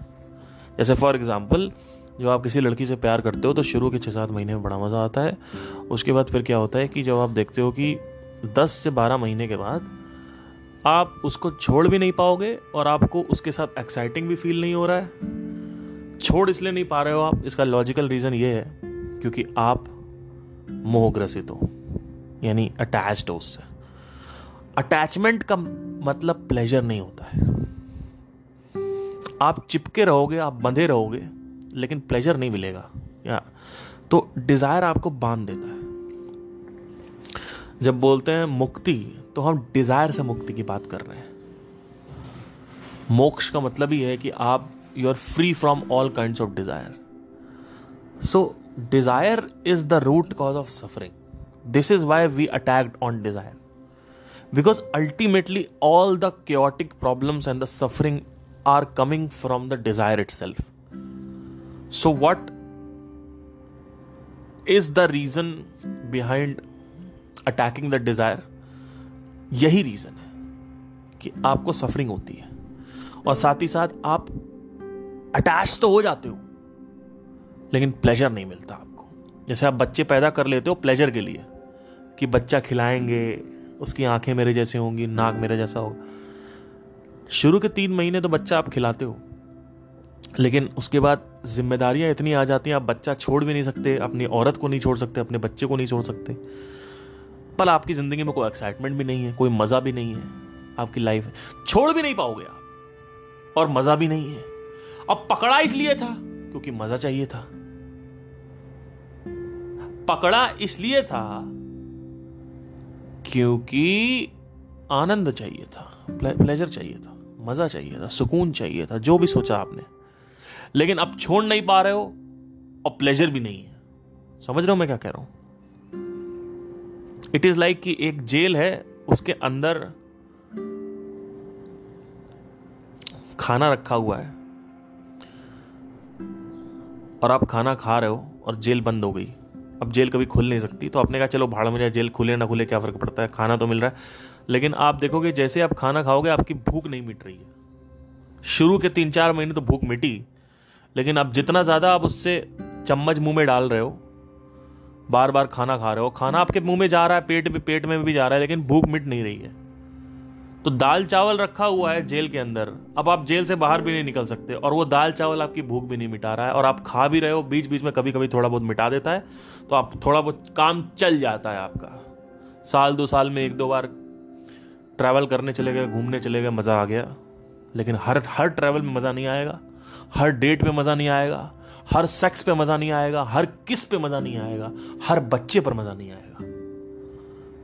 जैसे फॉर एग्ज़ाम्पल जब आप किसी लड़की से प्यार करते हो तो शुरू के छः सात महीने में बड़ा मज़ा आता है। उसके बाद फिर क्या होता है कि जब आप देखते हो कि दस से बारह महीने के बाद आप उसको छोड़ भी नहीं पाओगे और आपको उसके साथ एक्साइटिंग भी फील नहीं हो रहा है। छोड़ इसलिए नहीं पा रहे हो आप, इसका लॉजिकल रीजन ये है, क्योंकि आप मोहग्रसित हो, यानी अटैच्ड हो उससे। अटैचमेंट का मतलब प्लेजर नहीं होता है। आप चिपके रहोगे, आप बंधे रहोगे, लेकिन प्लेजर नहीं मिलेगा, या तो डिज़ायर आपको बाँध देता है। जब बोलते हैं मुक्ति तो हम डिज़ायर से मुक्ति की बात कर रहे हैं। मोक्ष का मतलब ही है कि आप you are free from all kind of desire so desire is the root cause of suffering this is why we attacked on desire because ultimately all the chaotic problem and the suffering are coming from the desire itself so what is the reason behind attacking the desire यही reason है कि आपको suffering होती है। और साथ ही साथ आप अटैच तो हो जाते हो, लेकिन प्लेजर नहीं मिलता आपको। जैसे आप बच्चे पैदा कर लेते हो प्लेजर के लिए, कि बच्चा खिलाएँगे, उसकी आँखें मेरे जैसे होंगी, नाक मेरे जैसा होगा। शुरू के तीन महीने तो बच्चा आप खिलाते हो, लेकिन उसके बाद जिम्मेदारियाँ इतनी आ जाती हैं, आप बच्चा छोड़ भी नहीं सकते, अपनी औरत को नहीं छोड़ सकते, अपने बच्चे को नहीं छोड़ सकते। पर आपकी ज़िंदगी में कोई एक्साइटमेंट भी नहीं है, कोई मज़ा भी नहीं है आपकी लाइफ छोड़ भी नहीं पाओगे आप, और मज़ा भी नहीं है। अब पकड़ा इसलिए था क्योंकि मज़ा चाहिए था। पकड़ा इसलिए था क्योंकि आनंद चाहिए था प्लेजर चाहिए था, मज़ा चाहिए था, सुकून चाहिए था, जो भी सोचा आपने। लेकिन अब छोड़ नहीं पा रहे हो और प्लेजर भी नहीं है। समझ रहे हो मैं क्या कह रहा हूँ? इट इज़ लाइक कि एक जेल है, उसके अंदर खाना रखा हुआ है। और आप खाना खा रहे हो और जेल बंद हो गई। अब जेल कभी खुल नहीं सकती तो आपने कहा, चलो, भाड़ में जाए, जेल खुले ना खुले, क्या फ़र्क पड़ता है? खाना तो मिल रहा है। लेकिन आप देखोगे, जैसे आप खाना खाओगे, आपकी भूख नहीं मिट रही है। शुरू के तीन चार महीने तो भूख मिटी, लेकिन अब जितना ज़्यादा आप उससे चम्मच मुँह में डाल रहे हो बार बार खाना खा रहे हो, खाना आपके मुँह में जा रहा है, पेट में पेट में भी जा रहा है, लेकिन भूख मिट नहीं रही है। तो दाल चावल रखा हुआ है जेल के अंदर। अब आप जेल से बाहर भी नहीं निकल सकते और वो दाल चावल आपकी भूख भी नहीं मिटा रहा है और आप खा भी रहे हो बीच बीच में कभी कभी थोड़ा बहुत मिटा देता है तो आप थोड़ा बहुत काम चल जाता है आपका। साल दो साल में एक दो बार ट्रैवल करने चले गए, घूमने चले गए, मज़ा आ गया। लेकिन हर हर ट्रैवल में मज़ा नहीं आएगा, हर डेट पे मज़ा नहीं आएगा, हर सेक्स पे मज़ा नहीं आएगा, हर किस पे मज़ा नहीं आएगा, हर बच्चे पर मज़ा नहीं आएगा।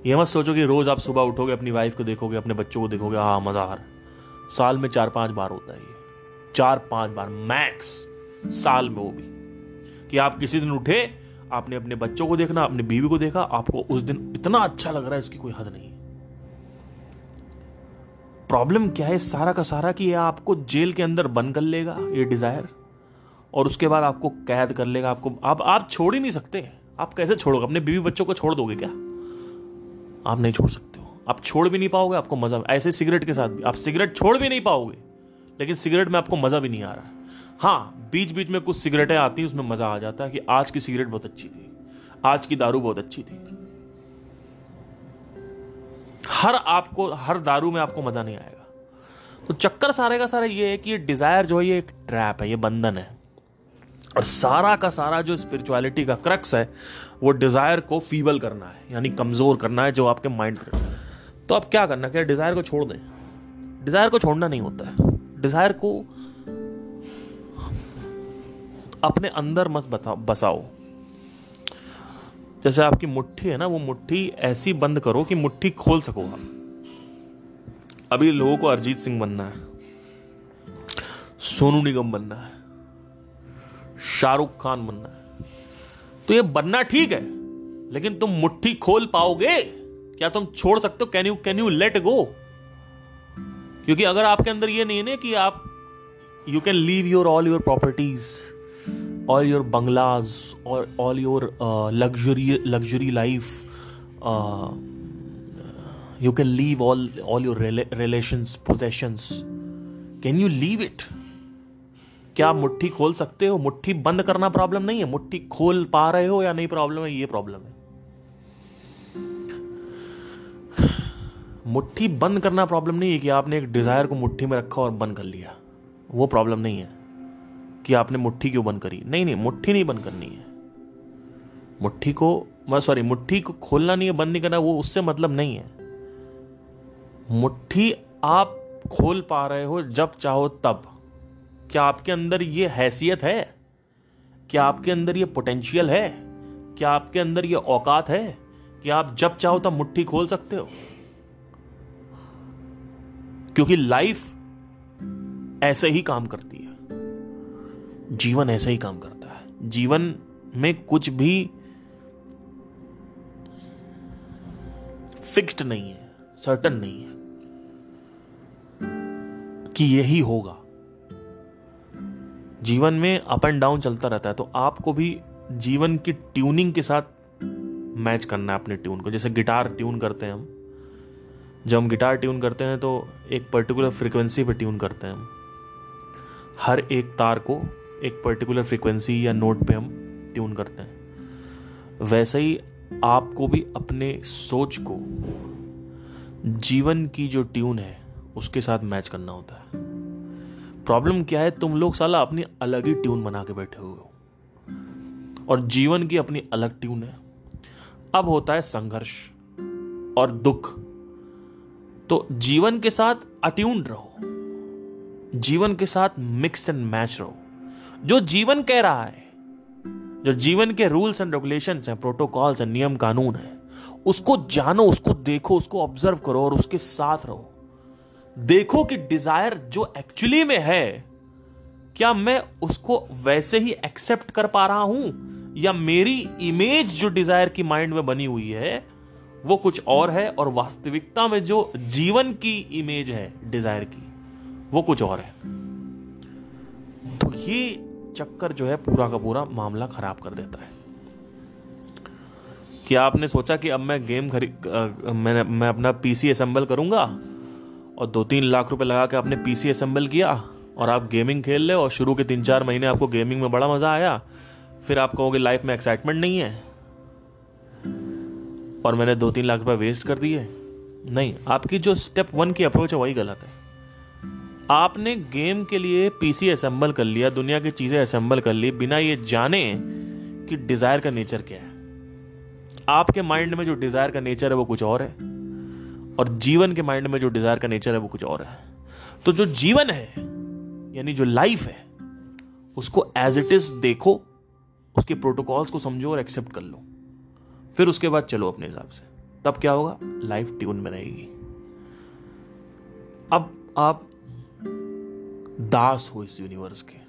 ये मत सोचो कि रोज़ आप सुबह उठोगे, अपनी वाइफ को देखोगे, अपने बच्चों को देखोगे हाँ मज़ा आ साल में चार पाँच बार होता है ये। चार पाँच बार मैक्स साल में वो भी। कि आप किसी दिन उठे, आपने अपने बच्चों को देखना, अपनी बीवी को देखा, आपको उस दिन इतना अच्छा लग रहा है, इसकी कोई हद नहीं प्रॉब्लम क्या है सारा का सारा कि ये आपको जेल के अंदर बंद कर लेगा, ये डिज़ायर और उसके बाद आपको कैद कर लेगा, आपको, आप आप छोड़ ही नहीं सकते आप कैसे छोड़ोगे? अपने बीवी बच्चों को छोड़ दोगे क्या? आप नहीं छोड़ सकते हो। आप छोड़ भी नहीं पाओगे, आपको मज़ा ऐसे सिगरेट के साथ भी आप सिगरेट छोड़ भी नहीं पाओगे, लेकिन सिगरेट में आपको मज़ा भी नहीं आ रहा है। हाँ बीच बीच में कुछ सिगरेटें आती हैं, उसमें मज़ा आ जाता है कि आज की सिगरेट बहुत अच्छी थी, आज की दारू बहुत अच्छी थी। हर आपको, हर दारू में आपको मज़ा नहीं आएगा। तो चक्कर सारे का सारा ये है कि ये डिज़ायर जो है, ये एक ट्रैप है, ये बंधन है। और सारा का सारा जो स्पिरिचुअलिटी का क्रक्स है वो डिज़ायर को फीबल करना है, यानी कमज़ोर करना है जो आपके माइंड पर तो आप क्या करना क्या डिज़ायर को छोड़ दें। डिज़ायर को छोड़ना नहीं होता है। डिज़ायर को अपने अंदर मत बसाओ। जैसे आपकी मुट्ठी है ना, वो मुट्ठी ऐसी बंद करो कि मुट्ठी खोल सको आप। अभी लोगों को अरिजीत सिंह बनना है। सोनू निगम बनना है। शाहरुख खान बनना है। तो ये बनना ठीक है, लेकिन तुम मुट्ठी खोल पाओगे। क्या तुम छोड़ सकते हो? Can you can you let go क्योंकि अगर आपके अंदर ये नहीं है ना कि आप you can leave your all your properties all your bungalows और all your luxury luxury life you can leave all all your relations possessions can you leave it क्या मुट्ठी खोल सकते हो? मुट्ठी बंद करना प्रॉब्लम नहीं है। मुट्ठी खोल पा रहे हो या नहीं प्रॉब्लम है, ये प्रॉब्लम है। मुट्ठी बंद करना प्रॉब्लम नहीं है कि आपने एक डिज़ायर को मुट्ठी में रखा और बंद कर लिया। वो प्रॉब्लम नहीं है कि आपने मुट्ठी क्यों बंद करी। नहीं नहीं, मुट्ठी नहीं बंद करनी है। मुट्ठी को सॉरी मुट्ठी को खोलना नहीं है, बंद नहीं करना, वो उससे मतलब नहीं है। मुट्ठी आप खोल पा रहे हो जब चाहो तब। क्या आपके अंदर ये हैसियत है? क्या आपके अंदर ये पोटेंशियल है? क्या आपके अंदर ये औकात है कि आप जब चाहो तब मुट्ठी खोल सकते हो? क्योंकि लाइफ ऐसे ही काम करती है। जीवन ऐसे ही काम करता है। जीवन में कुछ भी फिक्स्ड नहीं है सर्टन नहीं है कि यही होगा। जीवन में अप एंड डाउन चलता रहता है तो आपको भी जीवन की ट्यूनिंग के साथ मैच करना है अपने ट्यून को। जैसे गिटार ट्यून करते हैं हम। जब हम गिटार ट्यून करते हैं तो एक पर्टिकुलर फ्रिक्वेंसी पे ट्यून करते हैं हम। हर एक तार को एक पर्टिकुलर फ्रिक्वेंसी या नोट पे हम ट्यून करते हैं। वैसे ही आपको भी अपने सोच को, जीवन की जो ट्यून है, उसके साथ मैच करना होता है। प्रॉब्लम क्या है? तुम लोग साला अपनी अलग ही ट्यून बना के बैठे हुए हो। और जीवन की अपनी अलग ट्यून है। अब होता है संघर्ष और दुख। तो जीवन के साथ अट्यून रहो। जीवन के साथ मिक्स एंड मैच रहो। जो जीवन कह रहा है, जो जीवन के रूल्स एंड रेगुलेशन हैं प्रोटोकॉल्स हैं नियम कानून है, उसको जानो, उसको देखो, उसको ऑब्ज़र्व करो और उसके साथ रहो। देखो कि डिज़ायर जो एक्चुअली में है, क्या मैं उसको वैसे ही एक्सेप्ट कर पा रहा हूँ? या मेरी इमेज जो डिज़ायर की माइंड में बनी हुई है, वो कुछ और है और वास्तविकता में जो जीवन की इमेज है डिज़ायर की, वो कुछ और है। तो ये चक्कर जो है पूरा का पूरा मामला खराब कर देता है। कि आपने सोचा कि अब मैं गेम खरीद मैं मैं अपना पीसी असेंबल करूँगा? और दो तीन लाख रुपए लगा के आपने पीसी असेंबल किया और आप गेमिंग खेल ले और शुरू के तीन चार महीने आपको गेमिंग में बड़ा मज़ा आया, फिर आप कहोगे लाइफ में एक्साइटमेंट नहीं है। और मैंने दो तीन लाख रुपए वेस्ट कर दिए। नहीं, आपकी जो स्टेप वन की अप्रोच है वही गलत है। आपने गेम के लिए पीसी असेंबल कर लिया, दुनिया की चीज़ें असेंबल कर ली, बिना ये जाने कि डिज़ायर का नेचर क्या है। आपके माइंड में जो डिज़ायर का नेचर है वो कुछ और है। और जीवन के माइंड में जो डिज़ायर का नेचर है वो कुछ और है। तो जो जीवन है, यानी जो लाइफ है, उसको एज इट इज़ देखो, उसके प्रोटोकॉल्स को समझो और एक्सेप्ट कर लो। फिर उसके बाद चलो अपने हिसाब से। तब क्या होगा? लाइफ ट्यून में रहेगी। अब आप दास हो इस यूनिवर्स के।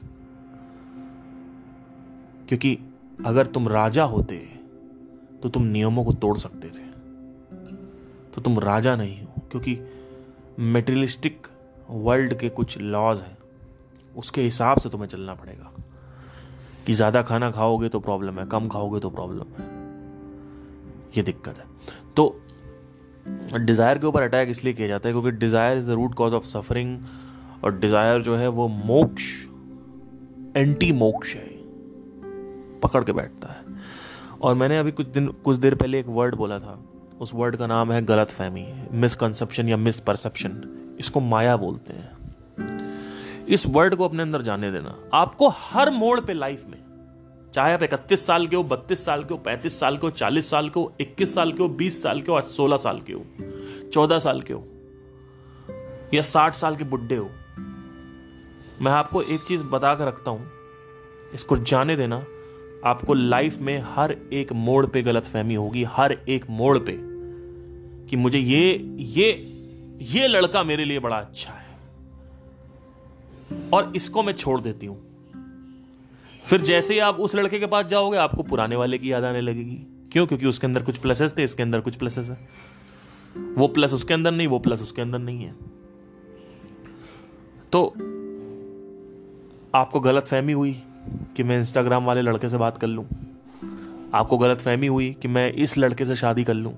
क्योंकि अगर तुम राजा होते तो तुम नियमों को तोड़ सकते थे। तो तुम राजा नहीं हो, क्योंकि मेटेरियलिस्टिक वर्ल्ड के कुछ लॉज हैं। उसके हिसाब से तुम्हें चलना पड़ेगा। कि ज़्यादा खाना खाओगे तो प्रॉब्लम है, कम खाओगे तो प्रॉब्लम है। ये दिक्कत है। तो डिज़ायर के ऊपर अटैक इसलिए किया जाता है क्योंकि desire is the root cause of suffering और डिज़ायर जो है वो मोक्ष एंटी मोक्ष है। पकड़ के बैठता है। और मैंने अभी कुछ दिन, कुछ देर पहले एक वर्ड बोला था। उस वर्ड का नाम है गलत फहमी मिसकंसेप्शन या मिसपरसेप्शन इसको माया बोलते हैं। इस वर्ड को अपने अंदर जाने देना। आपको हर मोड़ पे लाइफ में, चाहे आप इकतीस साल के हो, बत्तीस साल के हो, पैंतीस साल के हो, चालीस साल के हो, इक्कीस साल के हो, बीस साल के हो सोलह साल के हो, चौदह साल के हो, या साठ साल के बुढ़े हो। मैं आपको एक चीज़ बता कर रखता हूँ। इसको जाने देना। आपको लाइफ में हर एक मोड़ पे गलत फहमी होगी, हर एक मोड़ पे, कि मुझे ये ये ये लड़का मेरे लिए बड़ा अच्छा है। और इसको मैं छोड़ देती हूँ। फिर जैसे ही आप उस लड़के के पास जाओगे, आपको पुराने वाले की याद आने लगेगी। क्यों? क्योंकि उसके अंदर कुछ प्लसेस थे, इसके अंदर कुछ प्लसेस है। वो प्लस उसके अंदर नहीं, वो प्लस उसके अंदर नहीं है। तो आपको गलत फहमी हुई कि मैं इंस्टाग्राम वाले लड़के से बात कर लूँ। आपको गलत फहमी हुई कि मैं इस लड़के से शादी कर लूँ।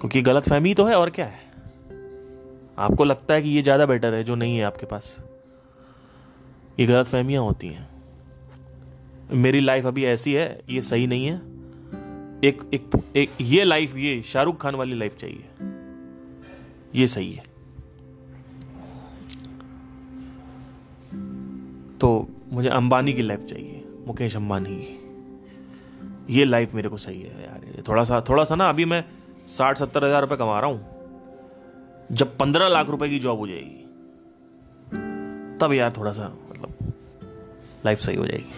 क्योंकि गलत फहमी तो है, और क्या है? आपको लगता है कि ये ज़्यादा बेटर है जो नहीं है आपके पास। ये गलत फहमियाँ होती हैं। मेरी लाइफ अभी ऐसी है, ये सही नहीं है। एक एक एक, ये लाइफ ये शाहरुख खान वाली लाइफ चाहिए। ये सही है। तो मुझे अंबानी की लाइफ चाहिए, मुकेश अंबानी की। ये लाइफ मेरे को सही है यार थोड़ा सा थोड़ा सा ना, अभी मैं साठ सत्तर हज़ार रुपये कमा रहा हूँ। जब पंद्रह लाख रुपए की जॉब हो जाएगी, तब यार थोड़ा सा मतलब लाइफ सही हो जाएगी।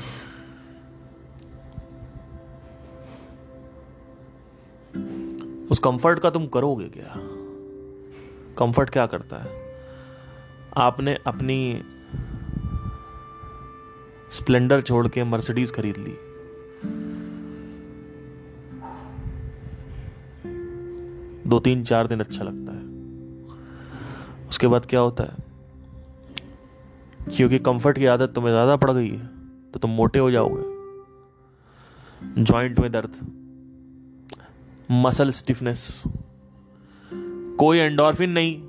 उस कंफर्ट का तुम करोगे क्या? कंफर्ट क्या करता है? आपने अपनी स्प्लेंडर छोड़ के मर्सिडीज खरीद ली। दो तीन चार दिन अच्छा लगता है। उसके बाद क्या होता है? क्योंकि कंफर्ट की आदत तुम्हें ज़्यादा पड़ गई है तो तुम मोटे हो जाओगे। जॉइंट में दर्द मसल स्टिफनेस कोई एंडोर्फिन नहीं,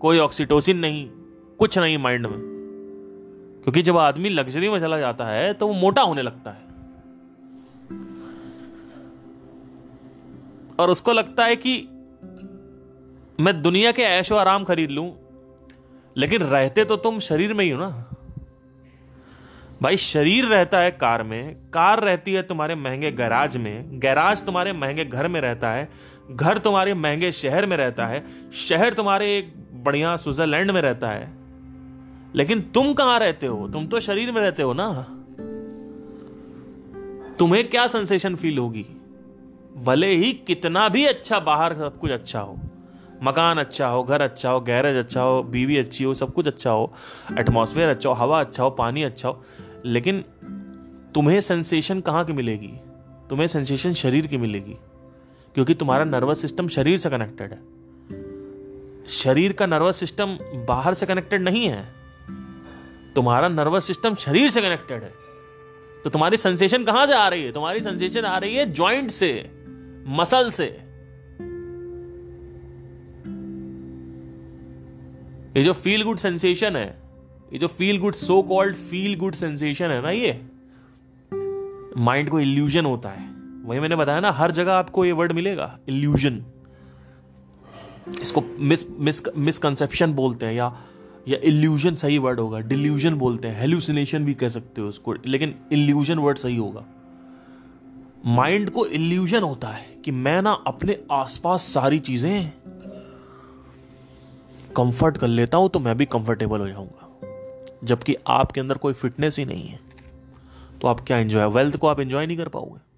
कोई ऑक्सीटोसिन नहीं, कुछ नहीं माइंड में। क्योंकि जब आदमी लग्जरी में चला जाता है तो वो मोटा होने लगता है। और उसको लगता है कि मैं दुनिया के ऐशो आराम खरीद लूँ, लेकिन रहते तो तुम शरीर में ही हो ना। भाई, शरीर रहता है कार में, कार रहती है तुम्हारे महँगे गैराज में, गैराज तुम्हारे महँगे घर में रहता है, घर तुम्हारे महँगे शहर में रहता है, शहर तुम्हारे एक बढ़िया स्विट्जरलैंड में रहता है। लेकिन तुम कहाँ रहते हो? तुम तो शरीर में रहते हो ना। तुम्हें क्या सेंसेशन फील होगी? भले ही कितना भी अच्छा बाहर सब कुछ अच्छा हो। मकान अच्छा हो, घर अच्छा हो, गैरेज अच्छा हो, बीवी अच्छी हो, सब कुछ अच्छा हो एटमॉस्फेयर अच्छा हो, हवा अच्छा हो, पानी अच्छा हो, लेकिन तुम्हें सेंसेशन कहाँ की मिलेगी? तुम्हें सेंसेशन शरीर की मिलेगी, क्योंकि तुम्हारा नर्वस सिस्टम शरीर से कनेक्टेड है। शरीर का नर्वस सिस्टम बाहर से कनेक्टेड नहीं है। तुम्हारा नर्वस सिस्टम शरीर से कनेक्टेड है। तो तुम्हारी सेंसेशन कहाँ से आ रही है? तुम्हारी सेंसेशन आ रही है जॉइंट से, मसल से। ये जो फील गुड सेंसेशन है, ये जो feel good so called feel good sensation है ना ये माइंड को इल्यूजन होता है। वही मैंने बताया ना, हर जगह आपको ये वर्ड मिलेगा इल्यूजन इसको मिस मिस मिसकंसेप्शन बोलते हैं या या इल्यूजन सही वर्ड होगा डिल्यूजन बोलते हैं हेल्यूसिनेशन भी कह सकते हो उसको, लेकिन इल्यूजन वर्ड सही होगा। माइंड को इल्यूजन होता है कि मैं ना अपने आसपास सारी चीज़ें कंफर्ट कर लेता हूँ तो मैं भी कंफर्टेबल हो जाऊँगा। जबकि आपके अंदर कोई फिटनेस ही नहीं है तो आप क्या एंजॉय वेल्थ को आप एंजॉय नहीं कर पाओगे।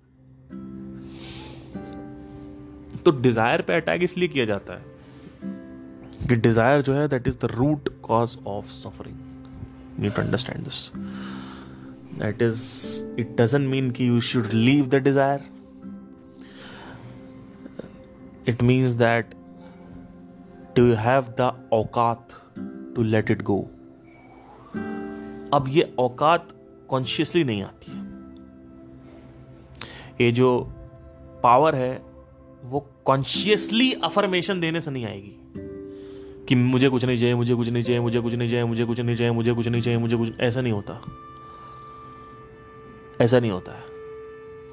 तो डिज़ायर पे अटैक इसलिए किया जाता है कि डिज़ायर जो है that is the root cause of suffering need to understand this that is it doesn't mean कि you should leave the desire it means that do you have the aukat to let it go अब ये औकात consciously नहीं आती है। ये जो power है, वो कॉन्शियसली अफर्मेशन देने से नहीं आएगी। कि मुझे कुछ नहीं चाहिए, मुझे कुछ नहीं चाहिए, मुझे कुछ नहीं चाहिए, मुझे कुछ नहीं चाहिए, मुझे कुछ नहीं चाहिए, मुझे कुछ ऐसा नहीं होता। ऐसा नहीं होता है।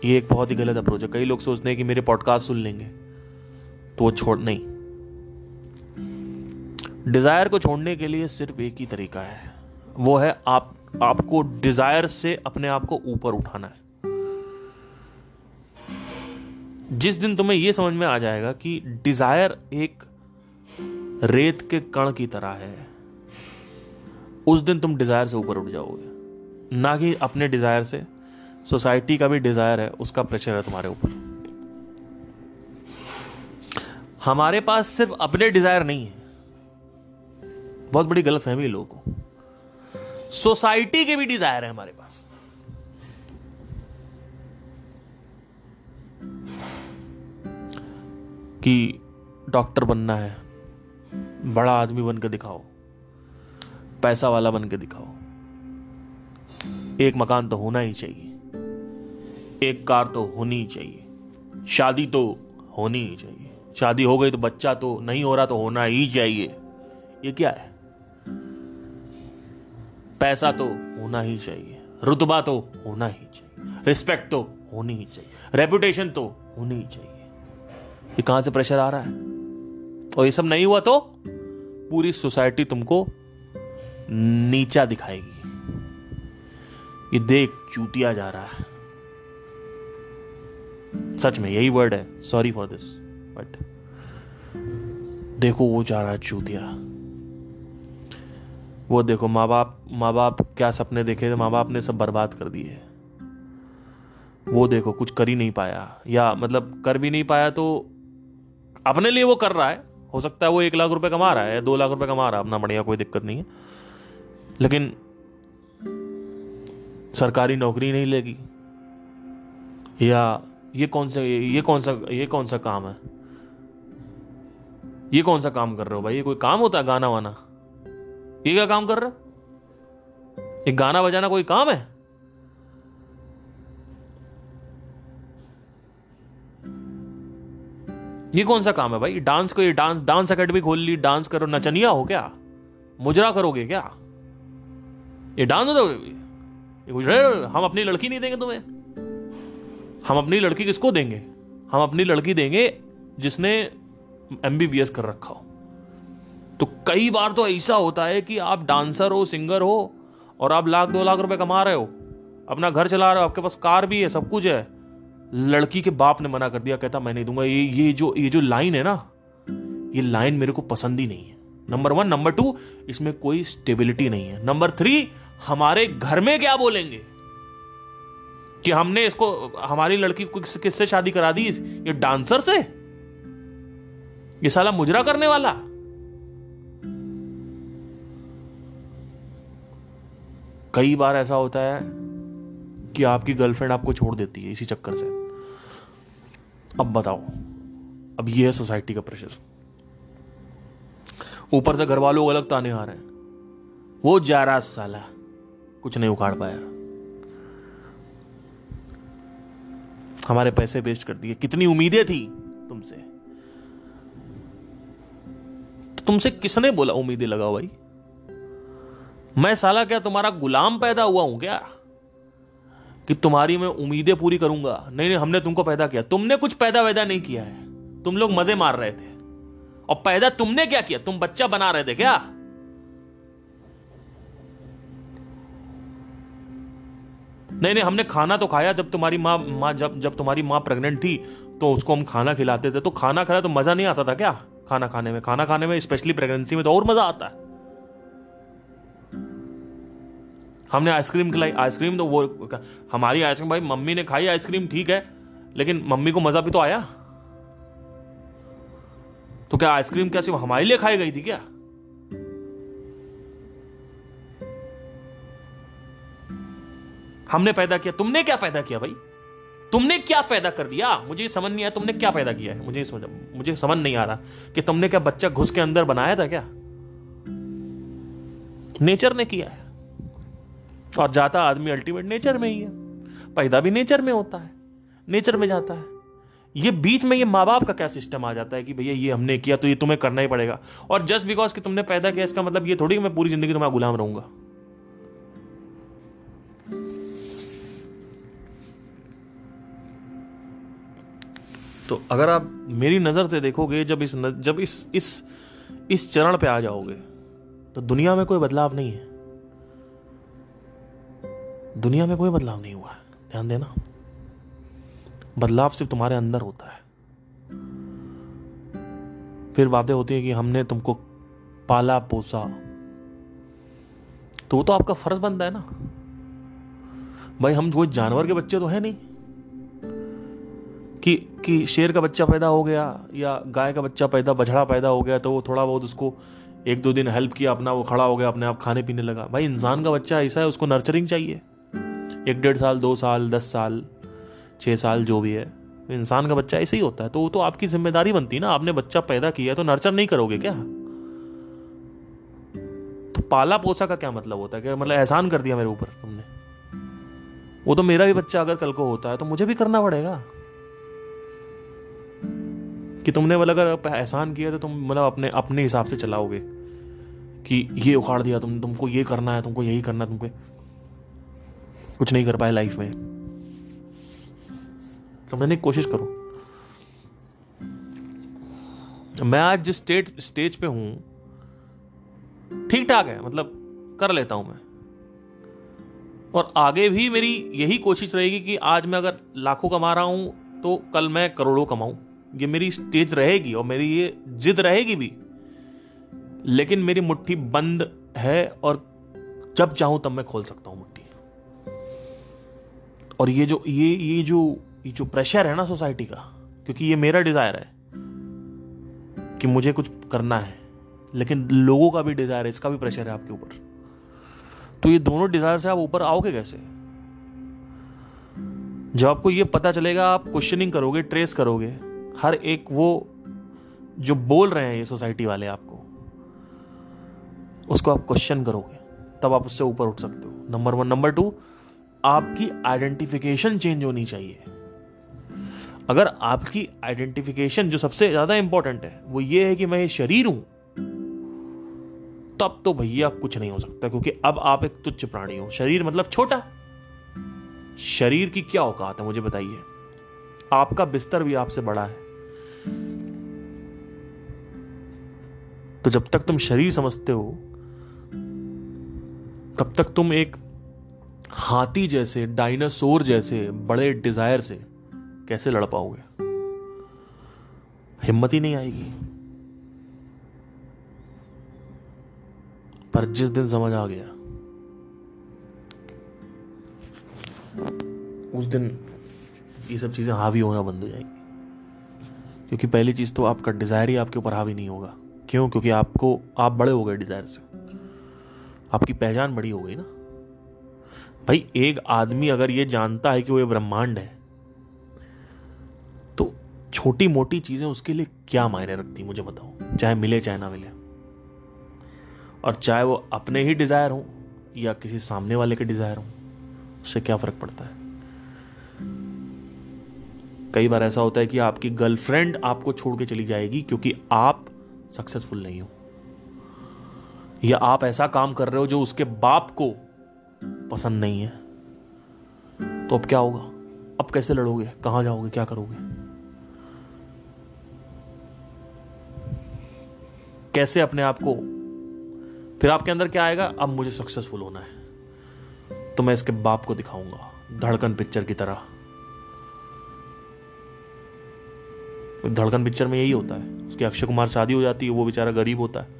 ये एक बहुत ही गलत अप्रोच है। कई लोग सोचते हैं कि मेरे पॉडकास्ट सुन लेंगे तो वो छोड़, नहीं। डिज़ायर को छोड़ने के लिए सिर्फ़ एक ही तरीका है। वो है आप, आपको डिज़ायर से अपने आप को ऊपर उठाना है। जिस दिन तुम्हें यह समझ में आ जाएगा कि डिज़ायर एक रेत के कण की तरह है। उस दिन तुम डिज़ायर से ऊपर उठ जाओगे। ना कि अपने डिज़ायर से। सोसाइटी का भी डिज़ायर है, उसका प्रेशर है तुम्हारे ऊपर। हमारे पास सिर्फ़ अपने डिज़ायर नहीं है। बहुत बड़ी गलत फहमी है लोगों को। सोसाइटी के भी डिज़ायर है हमारे पास। कि डॉक्टर बनना है। बड़ा आदमी बन के दिखाओ, पैसा वाला बन के दिखाओ। एक मकान तो होना ही चाहिए, एक कार तो होनी ही चाहिए, शादी तो होनी ही चाहिए। शादी हो गई तो बच्चा तो नहीं हो रहा तो होना ही चाहिए। ये क्या है? पैसा तो होना ही चाहिए, रुतबा तो होना ही चाहिए, रिस्पेक्ट तो होनी ही चाहिए, रेपुटेशन तो होनी ही चाहिए। ये कहाँ से प्रेशर आ रहा है? और ये सब नहीं हुआ तो पूरी सोसाइटी तुमको नीचा दिखाएगी। ये देख, चूतिया जा रहा है। सच में, यही वर्ड है। सॉरी फॉर दिस बट देखो वो जा रहा है चूतिया। वो देखो माँ बाप माँ बाप क्या सपने देखे थे माँ बाप ने सब बर्बाद कर दिए वो देखो, कुछ कर ही नहीं पाया। या मतलब कर भी नहीं पाया तो अपने लिए वो कर रहा है। हो सकता है वो एक लाख रुपए कमा रहा है, दो लाख रुपए कमा रहा है, अपना बढ़िया कोई दिक्कत नहीं है। लेकिन सरकारी नौकरी नहीं लेगी। या ये कौन सा, ये कौन सा, ये कौन सा काम है? ये कौन सा काम कर रहे हो भाई? ये कोई काम होता है गाना वाना? ये क्या काम कर रहे हो? ये गाना बजाना कोई काम है? ये कौन सा काम है भाई? डांस को ये डांस डांस अकेडमी खोल ली डांस करो, नचनिया हो क्या? मुजरा करोगे क्या? ये डांस हो हम अपनी लड़की नहीं देंगे तुम्हें। हम अपनी लड़की किसको देंगे? हम अपनी लड़की देंगे जिसने एमबीबीएस कर रखा हो। तो कई बार तो ऐसा होता है कि आप डांसर हो सिंगर हो, और आप लाख दो लाख रुपए कमा रहे हो। अपना घर चला रहे हो, आपके पास कार भी है, सब कुछ है। लड़की के बाप ने मना कर दिया, कहता, मैं नहीं दूँगा। ये ये जो ये जो लाइन है ना, ये लाइन मेरे को पसंद ही नहीं है। नंबर वन नंबर टू इसमें कोई स्टेबिलिटी नहीं है। नंबर थ्री हमारे घर में क्या बोलेंगे? कि हमने इसको, हमारी लड़की को किससे शादी करा दी? ये डांसर से? ये साला मुजरा करने वाला? कई बार ऐसा होता है कि आपकी गर्लफ्रेंड आपको छोड़ देती है इसी चक्कर से। अब बताओ, अब ये है सोसाइटी का प्रेशर ऊपर से घर वालों को अलग ताने आ रहे हैं। वो जा रहा साला कुछ नहीं उखाड़ पाया। हमारे पैसे वेस्ट कर दिए। कितनी उम्मीदें थी तुमसे? तो तुमसे किसने बोला उम्मीदें लगाओ भाई? मैं साला क्या तुम्हारा गुलाम पैदा हुआ हूँ क्या? कि तुम्हारी मैं उम्मीदें पूरी करूँगा। नहीं नहीं, हमने तुमको पैदा किया। तुमने कुछ पैदा वैदा नहीं किया है। तुम लोग मज़े मार रहे थे। और पैदा तुमने क्या किया? तुम बच्चा बना रहे थे क्या? नहीं नहीं, हमने खाना तो खाया। जब तुम्हारी माँ माँ, जब जब तुम्हारी माँ प्रेग्नेंट थी तो उसको हम खाना खिलाते थे। तो खाना खाया तो मज़ा नहीं आता था क्या? खाना खाने में, खाना खाने में स्पेशली प्रेगनेंसी में तो और मज़ा आता है। हमने आइसक्रीम खिलाई, आइसक्रीम तो वो हमारी आइसक्रीम, भाई, मम्मी ने खाई आइसक्रीम, ठीक है, लेकिन मम्मी को मज़ा भी तो आया। तो क्या आइसक्रीम क्या सिर्फ़ हमारे लिए खाई गई थी क्या? हमने पैदा किया, तुमने क्या पैदा किया भाई? तुमने क्या पैदा कर दिया? मुझे समझ नहीं आया, तुमने क्या पैदा किया है? मुझे समझ मुझे समझ नहीं आ रहा कि तुमने क्या बच्चा घुस के अंदर बनाया था क्या? नेचर ने किया है। और जाता आदमी अल्टीमेट नेचर में ही है। पैदा भी नेचर में होता है, नेचर में जाता है। ये बीच में ये माँ बाप का क्या सिस्टम आ जाता है कि भैया ये हमने किया तो ये तुम्हें करना ही पड़ेगा। और जस्ट बिकॉज़ कि तुमने पैदा किया इसका मतलब ये थोड़ी कि मैं पूरी ज़िंदगी तुम्हारा गुलाम रहूँगा। तो अगर आप मेरी नज़र से देखोगे, जब इस जब इस इस इस चरण पे आ जाओगे तो दुनिया में कोई बदलाव नहीं है। दुनिया में कोई बदलाव नहीं हुआ है। ध्यान देना। बदलाव सिर्फ़ तुम्हारे अंदर होता है। फिर बातें होती है कि हमने तुमको पाला, पोसा। तो वो तो आपका फ़र्ज़ बनता है ना। भाई, हम कोई जानवर के बच्चे तो है नहीं। कि कि शेर का बच्चा पैदा हो गया या गाय का बच्चा पैदा, बछड़ा पैदा हो गया तो वो थोड़ा बहुत उसको एक दो दिन हेल्प किया, अपना वो खड़ा हो गया, अपने आप खाने पीने लगा। भाई, इंसान का बच्चा ऐसा है, उसको नर्चरिंग चाहिए। एक डेढ़ साल, दो साल, दस साल छः साल जो भी है, इंसान का बच्चा ऐसे ही होता है तो वो तो आपकी ज़िम्मेदारी बनती है ना, आपने बच्चा पैदा किया तो नर्चर नहीं करोगे क्या? तो पाला पोसा का क्या मतलब होता है? कि मतलब एहसान कर दिया मेरे ऊपर तुमने? वो तो मेरा भी बच्चा अगर कल को होता है तो मुझे भी करना पड़ेगा। कि तुमने मतलब अगर एहसान किया तो तुम मतलब अपने अपने हिसाब से चलाओगे कि ये उखाड़ दिया तुम, तुमको ये करना है, तुमको यही करना है, तुमको कुछ नहीं कर पाए लाइफ में। समझने की कोशिश करो। मैं आज जिस स्टेट स्टेज पे हूँ ठीक ठाक है मतलब कर लेता हूँ मैं। और आगे भी मेरी यही कोशिश रहेगी कि आज मैं अगर लाखों कमा रहा हूँ तो कल मैं करोड़ों कमाऊं। ये मेरी स्टेज रहेगी और मेरी ये जिद रहेगी भी। लेकिन मेरी मुट्ठी बंद है और जब चाहूँ तब मैं खोल सकता हूँ मुट्ठी। और ये जो, ये ये जो ये जो प्रेशर है ना सोसाइटी का, क्योंकि ये मेरा डिज़ायर है कि मुझे कुछ करना है, लेकिन लोगों का भी डिज़ायर है, इसका भी प्रेशर है आपके ऊपर। तो ये दोनों डिज़ायर से आप ऊपर आओगे कैसे? जब आपको ये पता चलेगा, आप क्वेश्चनिंग करोगे ट्रेस करोगे, हर एक वो जो बोल रहे हैं ये सोसाइटी वाले आपको, उसको आप क्वेश्चन करोगे, तब आप उससे ऊपर उठ सकते हो। नंबर वन नंबर टू आपकी आइडेंटिफिकेशन चेंज होनी चाहिए। अगर आपकी आइडेंटिफिकेशन जो सबसे ज़्यादा इंपॉर्टेंट है, वो ये है कि मैं शरीर हूँ, तब तो भैया कुछ नहीं हो सकता, क्योंकि अब आप एक तुच्छ प्राणी हो। शरीर मतलब छोटा। शरीर की क्या औकात है, मुझे बताइए। आपका बिस्तर भी आपसे बड़ा है। तो जब तक तुम शरीर समझते हो, तब तक तुम एक हाथी जैसे डायनासोर जैसे, बड़े डिज़ायर से कैसे लड़ पाओगे? हिम्मत ही नहीं आएगी। पर जिस दिन समझ आ गया, उस दिन ये सब चीज़ें हावी होना बंद हो जाएँगी। क्योंकि पहली चीज़ तो आपका डिज़ायर ही आपके ऊपर हावी नहीं होगा। क्यों? क्योंकि आपको, आप बड़े हो गए डिज़ायर से। आपकी पहचान बड़ी हो गई ना। भाई, एक आदमी अगर ये जानता है कि वो ये ब्रह्मांड है तो छोटी मोटी चीज़ें उसके लिए क्या मायने रखती मुझे बताओ। चाहे मिले, चाहे ना मिले। और चाहे वो अपने ही डिज़ायर हो, या किसी सामने वाले के डिज़ायर हो, उससे क्या फ़र्क पड़ता है? कई बार ऐसा होता है कि आपकी गर्लफ्रेंड आपको छोड़ के चली जाएगी क्योंकि आप सक्सेसफुल नहीं हो। या आप ऐसा काम कर रहे हो जो उसके बाप को पसंद नहीं है। तो अब क्या होगा? अब कैसे लड़ोगे? कहाँ जाओगे? क्या करोगे? कैसे अपने आप को? फिर आपके अंदर क्या आएगा? अब मुझे सक्सेसफुल होना है। तो मैं इसके बाप को दिखाऊँगा, धड़कन पिक्चर की तरह। धड़कन पिक्चर में यही होता है। उसकी अक्षय कुमार शादी हो जाती है, वो बेचारा गरीब होता है।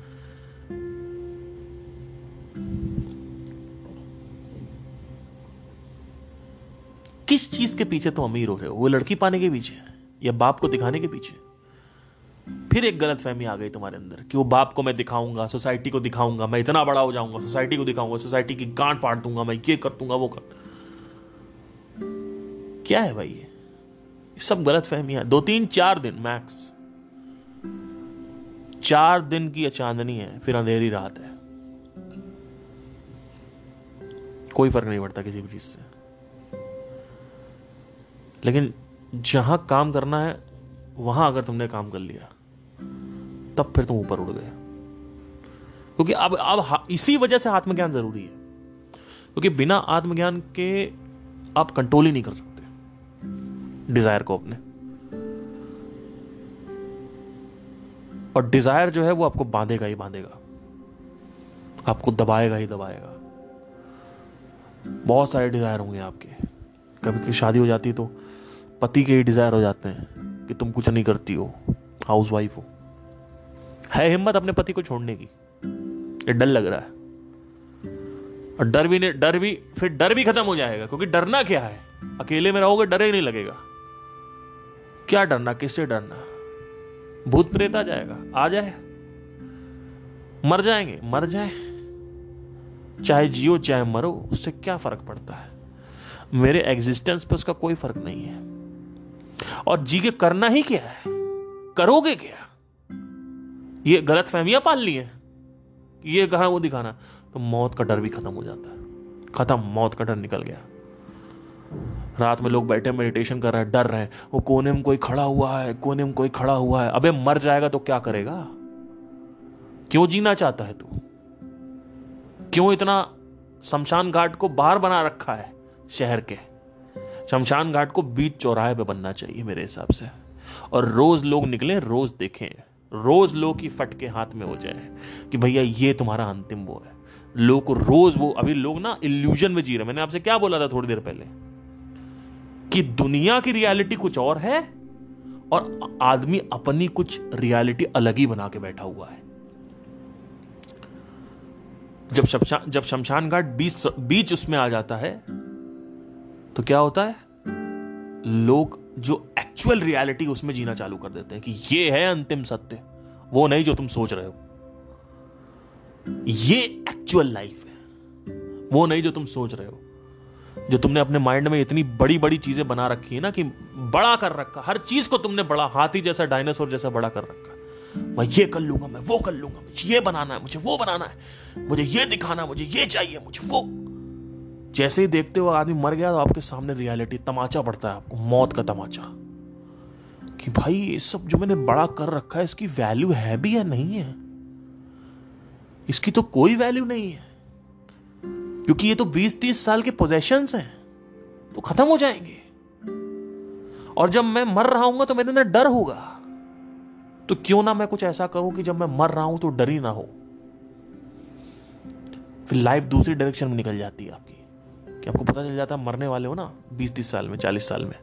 किस चीज़ के पीछे तुम अमीर हो रहे हो? वो लड़की पाने के पीछे या बाप को दिखाने के पीछे फिर एक गलत फहमी आ गई तुम्हारे अंदर कि वो बाप को मैं दिखाऊँगा, सोसाइटी को दिखाऊँगा, मैं इतना बड़ा हो जाऊँगा, सोसाइटी को दिखाऊँगा, सोसाइटी की गांठ पाट दूँगा, मैं ये कर दूँगा, वो कर क्या है भाई ये? सब गलत फहमियाँ दो तीन, चार दिन मैक्स चार दिन की चांदनी है, फिर अंधेरी रात है। कोई फ़र्क नहीं पड़ता किसी भी चीज़ से। लेकिन जहाँ काम करना है, वहाँ अगर तुमने काम कर लिया, तब फिर तुम ऊपर उड़ गए। क्योंकि अब अब इसी वजह से आत्मज्ञान ज़रूरी है। क्योंकि बिना आत्मज्ञान के आप कंट्रोल ही नहीं कर सकते। डिज़ायर को अपने। और डिज़ायर जो है, वो आपको बांधेगा ही बांधेगा। आपको दबाएगा ही दबाएगा। बहुत सारे डिज़ायर होंगे आपके। कभी की शादी हो जाती तो पति के ही डिज़ायर हो जाते हैं कि तुम कुछ नहीं करती हो हाउस वाइफ हो। है हिम्मत अपने पति को छोड़ने की। ये डर लग रहा है। और डर भी नहीं, डर भी, फिर डर भी खत्म हो जाएगा, क्योंकि डरना क्या है? अकेले में रहोगे, डर ही नहीं लगेगा। क्या डरना, किससे डरना? भूत प्रेत आ जाएगा, आ जाए। मर जाएँगे, मर जाए। चाहे जियो, चाहे मरो, उससे क्या फ़र्क पड़ता है? मेरे एग्जिस्टेंस पर उसका कोई फ़र्क नहीं है। और जी के करना ही क्या है? करोगे क्या? ये गलत फहमियाँ पाल ली है। ये कहा वो दिखाना? तो मौत का डर भी खत्म हो जाता है। खत्म, मौत का डर निकल गया। रात में लोग बैठे मेडिटेशन कर रहे हैं, डर रहे हैं। वो कोने में कोई खड़ा हुआ है, कोने में कोई खड़ा हुआ है। अबे मर जाएगा तो क्या करेगा? क्यों जीना चाहता है तू? क्यों इतना शमशान घाट को बाहर बना रखा है शहर के? शमशान घाट को बीच चौराहे पे बनना चाहिए मेरे हिसाब से। और रोज लोग निकले, रोज देखें। रोज लोग की फटके हाथ में हो जाए कि भैया ये तुम्हारा अंतिम वो है। लोग को रोज वो, अभी लोग ना इल्यूजन में जी रहे मैंने आपसे क्या बोला था थोड़ी देर पहले? कि दुनिया की रियलिटी कुछ और है और आदमी अपनी कुछ रियलिटी अलग ही बना के बैठा हुआ है। जब शमशान जब शमशान घाट बीच बीच उसमें आ जाता है तो क्या होता है? लोग जो एक्चुअल रियलिटी उसमें जीना चालू कर देते हैं कि ये है अंतिम सत्य, वो नहीं जो तुम सोच रहे हो। ये एक्चुअल लाइफ है, वो नहीं जो तुम सोच रहे हो। जो तुमने अपने माइंड में इतनी बड़ी बड़ी चीज़ें बना रखी है ना कि बड़ा कर रखा, हर चीज़ को तुमने बड़ा, हाथी जैसा डायनासोर जैसा बड़ा कर रखा मैं ये कर लूँगा, मैं वो कर लूँगा, मुझे ये बनाना है, मुझे वो बनाना है, मुझे ये दिखाना मुझे ये चाहिए, मुझे वो जैसे ही देखते हो आदमी मर गया तो आपके सामने रियलिटी, तमाचा पड़ता है आपको, मौत का तमाचा। कि भाई, ये सब जो मैंने बड़ा कर रखा है, इसकी वैल्यू है भी या नहीं है? इसकी तो कोई वैल्यू नहीं है। क्योंकि ये तो 20-30 साल के पोजेशन हैं तो खत्म हो जाएँगे। और जब मैं मर रहा हूँ तो मेरे अंदर डर होगा। तो क्यों ना मैं कुछ ऐसा करूँ कि जब मैं मर रहा हूँ तो डर ही ना हो। फिर लाइफ दूसरी डायरेक्शन में निकल जाती है आपकी। आपको पता चल जाता है, मरने वाले हो ना बीस तीस साल में 40 साल में।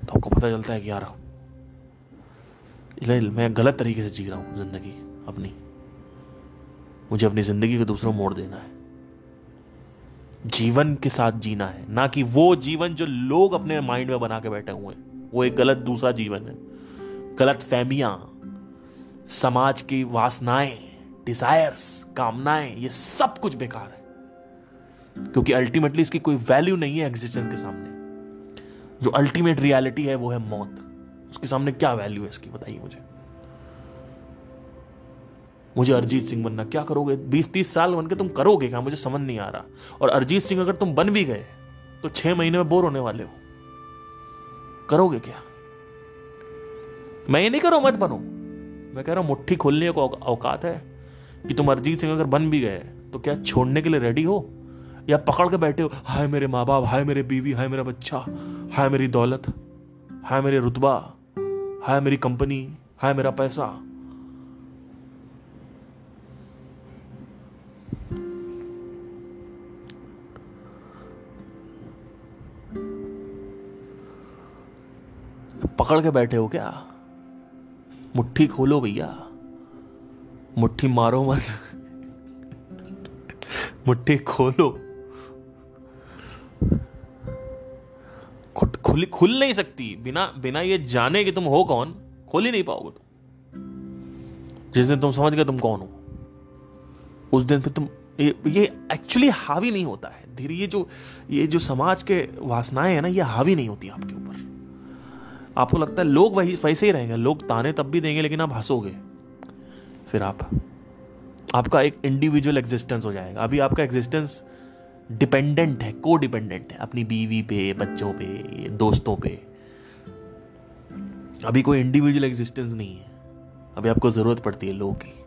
तो आपको पता चलता है कि यार मैं गलत तरीके से जी रहा हूँ ज़िंदगी अपनी। मुझे अपनी ज़िंदगी को दूसरों मोड़ देना है। जीवन के साथ जीना है, ना कि वो जीवन जो लोग अपने माइंड में बना के बैठे हुए हैं। वो एक गलत दूसरा जीवन है। गलत फहमियाँ, समाज की वासनाएँ डिजायर्स कामनाएँ, ये सब कुछ बेकार है। क्योंकि अल्टीमेटली इसकी कोई वैल्यू नहीं है एग्जिस्टेंस के सामने। जो अल्टीमेट रियलिटी है, वो है मौत। उसके सामने क्या वैल्यू है इसकी, बताइए मुझे। मुझे अरिजीत सिंह बनना, क्या करोगे? बीस, तीस साल बन के तुम करोगे क्या? मुझे समझ नहीं आ रहा। और अरिजीत सिंह अगर तुम बन भी गए तो छह महीने में बोर होने वाले हो। करोगे क्या? मैं ये नहीं कह रहा मत बनो। मैं कह रहा हूँ मुट्ठी खोलने को औकात है कि तुम अरिजीत सिंह अगर बन भी गए तो क्या छोड़ने के लिए रेडी हो? या पकड़ के बैठे हो, हाय मेरे माँ बाप हाय मेरे बीवी, हाय मेरा बच्चा, हाय मेरी दौलत, हाय मेरे रुतबा, हाय मेरी कंपनी, हाय मेरा पैसा। पकड़ के बैठे हो क्या? मुट्ठी खोलो भैया। मुट्ठी मारो मत। मुट्ठी खोलो। खुल खुल नहीं सकती, बिना बिना ये जाने कि तुम हो कौन, खोल ही नहीं पाओगे तुम। जिस दिन तुम समझ गए तुम कौन हो, उस दिन फिर तुम, ये ये एक्चुअली हावी नहीं होता है। धीरे, ये जो ये जो समाज के वासनाएँ है ना, ये हावी नहीं होती आपके ऊपर। आपको लगता है लोग वही, वैसे ही रहेंगे, लोग ताने तब भी देंगे, लेकिन आप हंसोगे। फिर आप, आपका एक इंडिविजुअल एग्जिस्टेंस हो जाएगा। अभी आपका एग्जिस्टेंस डिपेंडेंट है को डिपेंडेंट है, अपनी बीवी पे, बच्चों पे, दोस्तों पे। अभी कोई इंडिविजुअल एग्जिस्टेंस नहीं है। अभी आपको ज़रूरत पड़ती है लोगों की।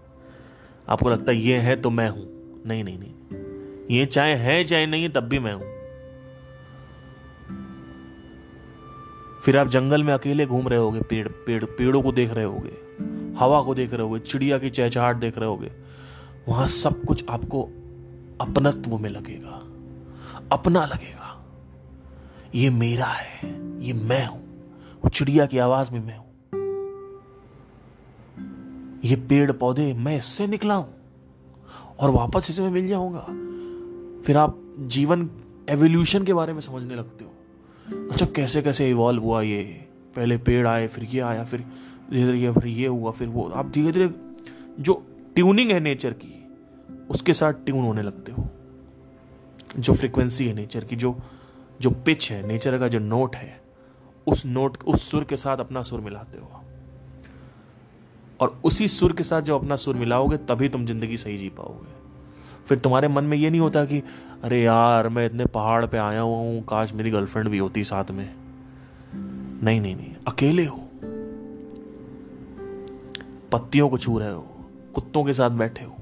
आपको लगता है, ये है तो मैं हूँ। नहीं नहीं नहीं। ये चाहे है, चाहे नहीं है, तब भी मैं हूँ। फिर आप जंगल में अकेले घूम रहे होगे, पेड़ पेड़, पेड़ों को देख रहे होगे, हवा को देख रहे होगे, चिड़िया की चहचहाट देख रहे होगे, वहाँ सब कुछ आपको अपनत्व में लगेगा। अपना लगेगा। ये मेरा है, ये मैं हूँ। वो चिड़िया की आवाज़ में मैं हूँ। ये पेड़ पौधे, मैं इससे निकला हूँ। और वापस इसे मैं मिल जाऊँगा। फिर आप जीवन एवोल्यूशन के बारे में समझने लगते हो। अच्छा कैसे कैसे इवॉल्व हुआ ये? पहले पेड़ आए, फिर ये आया, फिर धीरे धीरे फिर ये हुआ, फिर वो। आप धीरे धीरे जो ट्यूनिंग है नेचर की, उसके साथ ट्यून होने लगते हो। जो फ्रीक्वेंसी है नेचर की, जो जो पिच है नेचर का जो नोट है, उस नोट उस सुर के साथ अपना सुर मिलाते हो और उसी सुर के साथ जब अपना सुर मिलाओगे, तभी तुम ज़िंदगी सही जी पाओगे। फिर तुम्हारे मन में ये नहीं होता कि, अरे यार, मैं इतने पहाड़ पे आया हुआ हूँ, काश मेरी गर्लफ्रेंड भी होती साथ में। नहीं नहीं नहीं, अकेले हो। पत्तियों को छू रहे हो, कुत्तों के साथ बैठे हो।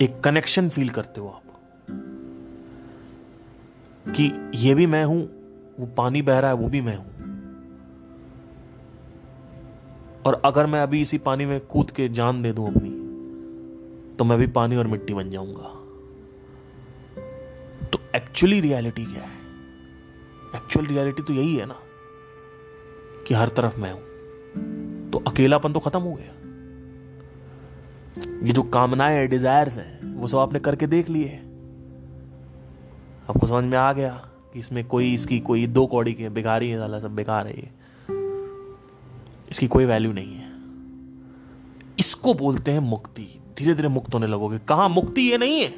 एक कनेक्शन फील करते हो आप। कि ये भी मैं हूँ, वो पानी बह रहा है, वो भी मैं हूँ। और अगर मैं अभी इसी पानी में कूद के जान दे दूँ अपनी तो मैं भी पानी और मिट्टी बन जाऊँगा। तो एक्चुअली रियलिटी क्या है? एक्चुअल रियलिटी तो यही है ना, कि हर तरफ़ मैं हूँ। तो अकेलापन तो खत्म हो गया। ये जो कामनाएँ है डिजायर्स हैं, वो सब आपने करके देख लिए आपको समझ में आ गया कि इसमें कोई, इसकी कोई दो कौड़ी के बेकारी है, साला सब बेकार है ये। इसकी कोई वैल्यू नहीं है। इसको बोलते हैं मुक्ति। धीरे धीरे मुक्त होने लगोगे। कहा मुक्ति ये नहीं है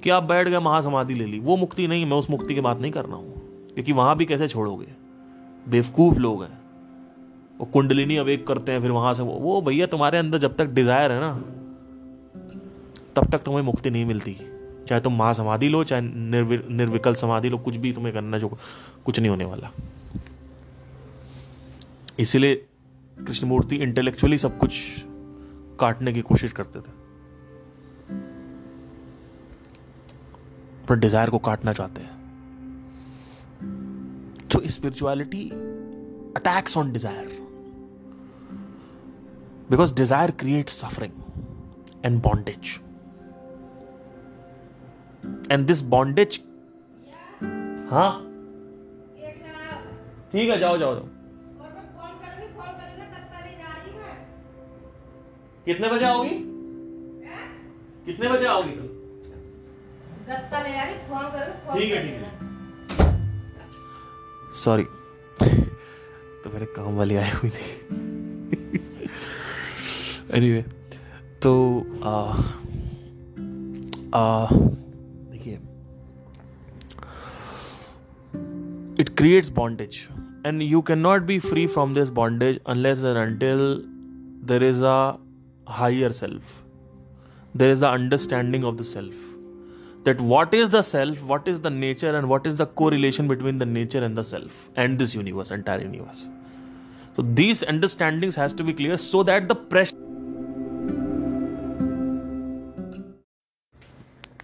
कि आप बैठ गए, महासमाधि ले ली। वो मुक्ति नहीं, मैं उस मुक्ति की बात नहीं कर रहा हूँ। क्योंकि वहाँ भी कैसे छोड़ोगे? बेवकूफ़ लोग हैं। वो कुंडलिनी अवेक करते हैं फिर वहाँ से वो, वो भैया तुम्हारे अंदर जब तक डिज़ायर है ना तब तक तुम्हें मुक्ति नहीं मिलती। चाहे तुम महासमाधि लो चाहे निर्वि, निर्विकल समाधि लो कुछ भी तुम्हें करना जो कुछ नहीं होने वाला। इसीलिए कृष्णमूर्ति इंटेलेक्चुअली सब कुछ काटने की कोशिश करते थे। अपने डिज़ायर को काटना चाहते हैं। तो spirituality attacks on desire because desire create suffering and bondage and this bondage हाँ? ठीक है, जाओ जाओ जाओ। कितने बजे आओगी? कितने बजे आओगी कल? ठीक है ठीक है। सॉरी तो मेरे काम वाली आई हुई थी एनीवे तो आ, आ, देखिए it creates bondage and you can not be free from this bondage unless and until there is a higher self. There is the understanding of the self. that what is the self, what is the nature, and what is the correlation between the nature and the self and this universe, entire universe. So these understandings has to be clear so that the pressure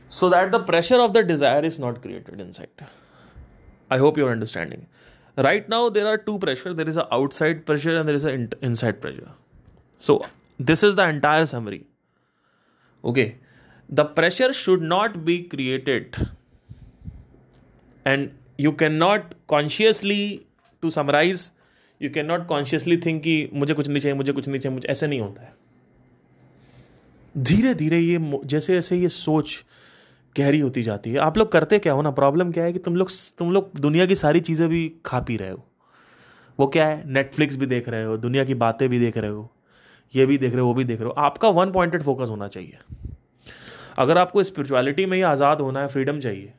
so that the pressure of the desire is not created inside. I hope you're understanding. Right now, there are two pressure. There is a outside pressure and there is an inside pressure. So this is the entire summary. Okay, the pressure should not be created, and you cannot consciously to summarize. You cannot consciously think कि मुझे कुछ नहीं चाहिए मुझे कुछ नहीं चाहिए मुझे ऐसे नहीं होता है धीरे धीरे ये जैसे जैसे ये सोच गहरी होती जाती है। आप लोग करते क्या हो ना? प्रॉब्लम क्या है कि तुम लोग तुम लोग दुनिया की सारी चीज़ें भी खा पी रहे हो। वो क्या है? नेटफ्लिक्स भी देख रहे हो, दुनिया की बातें भी देख रहे हो, ये भी देख रहे हो, वो भी देख रहे हो। आपका वन पॉइंटेड फोकस होना चाहिए। अगर आपको स्पिरिचुअलिटी में ही आज़ाद होना है फ्रीडम चाहिए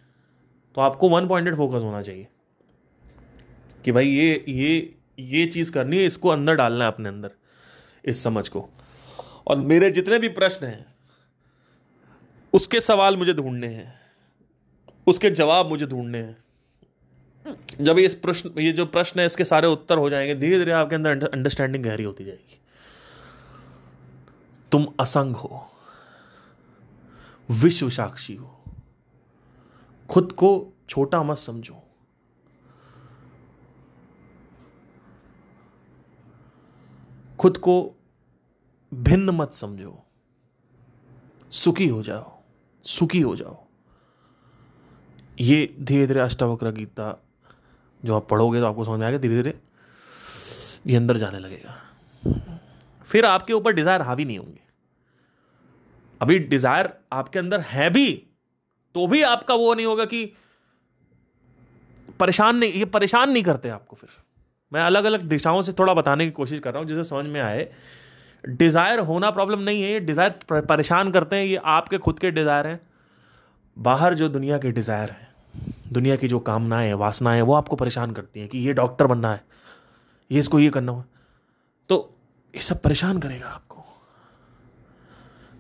तो आपको वन पॉइंटेड फोकस होना चाहिए। कि भाई ये ये ये चीज़ करनी है, इसको अंदर डालना है अपने अंदर, इस समझ को। और मेरे जितने भी प्रश्न हैं उसके सवाल मुझे ढूँढने हैं। उसके जवाब मुझे ढूँढने हैं। जब ये प्रश्न, ये जो प्रश्न है, इसके सारे उत्तर हो जाएँगे धीरे धीरे आपके अंदर अंडरस्टैंडिंग गहरी होती जाएगी। तुम असंग हो। विश्व साक्षी हो। खुद को छोटा मत समझो। खुद को भिन्न मत समझो। सुखी हो जाओ। सुखी हो जाओ। ये धीरे धीरे अष्टावक्र गीता जो आप पढ़ोगे तो आपको समझ में आएगा धीरे धीरे ये अंदर जाने लगेगा। फिर आपके ऊपर डिज़ायर हावी नहीं होंगे। अभी डिज़ायर आपके अंदर है भी तो भी आपका वो नहीं होगा कि परेशान नहीं, ये परेशान नहीं करते आपको फिर। मैं अलग अलग दिशाओं से थोड़ा बताने की कोशिश कर रहा हूँ, जिसे समझ में आए। डिज़ायर होना प्रॉब्लम नहीं है, ये डिज़ायर परेशान करते हैं, ये आपके खुद के डिज़ायर हैं। बाहर जो दुनिया के डिज़ायर हैं, दुनिया की जो कामनाएँ वासनाएँ वो आपको परेशान करती हैं कि ये डॉक्टर बनना है, ये इसको ये करना हो तो ये सब परेशान करेगा आपको।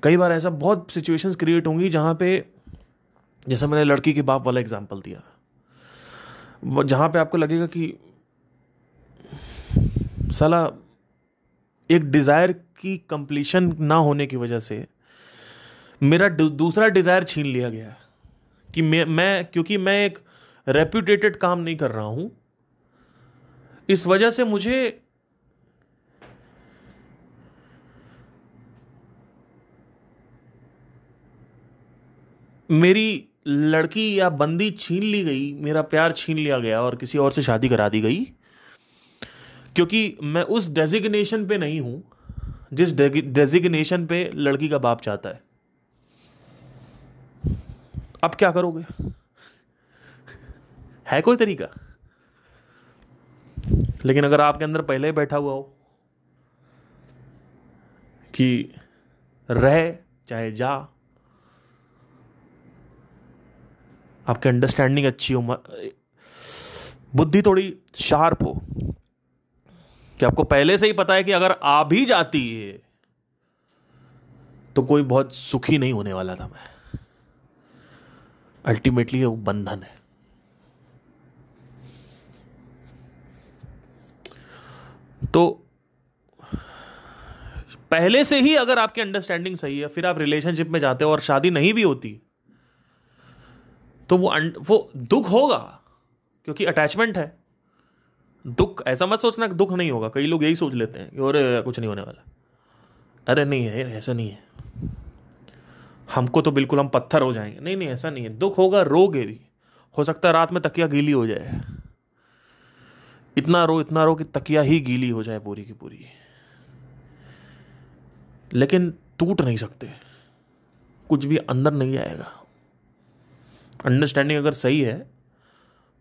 कई बार ऐसा बहुत सिचुएशंस क्रिएट होंगी जहाँ पे, जैसे मैंने लड़की के बाप वाला एग्ज़ाम्पल दिया। जहाँ पे आपको लगेगा कि, सला, एक डिज़ायर की कंप्लीशन ना होने की वजह से मेरा दूसरा डिज़ायर छीन लिया गया कि मैं मैं, क्योंकि मैं एक रेप्यूटेटेड काम नहीं कर रहा हूँ। इस वजह से मुझे मेरी लड़की या बंदी छीन ली गई, मेरा प्यार छीन लिया गया और किसी और से शादी करा दी गई, क्योंकि मैं उस डेजिग्नेशन पे नहीं हूँ। जिस डेजिग्नेशन पे लड़की का बाप चाहता है। अब क्या करोगे? है कोई तरीका? लेकिन अगर आपके अंदर पहले ही बैठा हुआ हो कि रह, चाहे जा, आपकी अंडरस्टैंडिंग अच्छी हो बुद्धि थोड़ी शार्प हो कि आपको पहले से ही पता है कि अगर आ भी जाती है तो कोई बहुत सुखी नहीं होने वाला था मैं। अल्टीमेटली वो बंधन है। तो पहले से ही अगर आपकी अंडरस्टैंडिंग सही है, फिर आप रिलेशनशिप में जाते हो और शादी नहीं भी होती तो वो वो दुख होगा, क्योंकि अटैचमेंट है। दुख, ऐसा मत सोचना दुख नहीं होगा। कई लोग यही सोच लेते हैं कि अरे कुछ नहीं होने वाला। अरे नहीं है ऐसा नहीं है। हमको तो बिल्कुल हम पत्थर हो जाएँगे। नहीं नहीं, ऐसा नहीं है। दुख होगा, रोगे भी। हो सकता है रात में तकिया गीली हो जाए। इतना रो इतना रो कि तकिया ही गीली हो जाए पूरी की पूरी। लेकिन टूट नहीं सकते। कुछ भी अंदर नहीं जाएगा अंडरस्टैंडिंग अगर सही है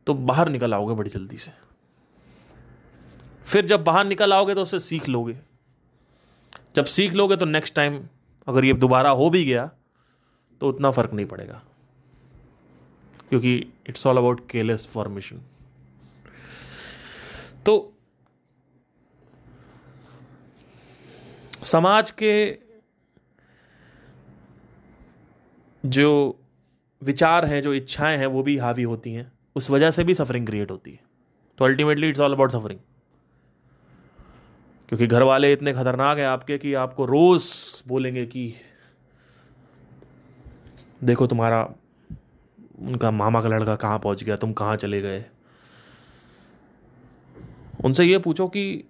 तो बाहर निकल आओगे बड़ी जल्दी से। फिर जब बाहर निकल आओगे तो उससे सीख लोगे। जब सीख लोगे तो नेक्स्ट टाइम अगर ये दोबारा हो भी गया तो उतना फ़र्क नहीं पड़ेगा। क्योंकि it's all about careless formation तो समाज के जो विचार हैं, जो इच्छाएँ हैं, वो भी हावी होती हैं। उस वजह से भी सफरिंग क्रिएट होती है। तो ultimately it's all about suffering क्योंकि घर वाले इतने खतरनाक हैं आपके कि आपको रोज बोलेंगे कि देखो तुम्हारा, उनका मामा का लड़का कहाँ पहुँच गया, तुम कहाँ चले गए? उनसे ये पूछो कि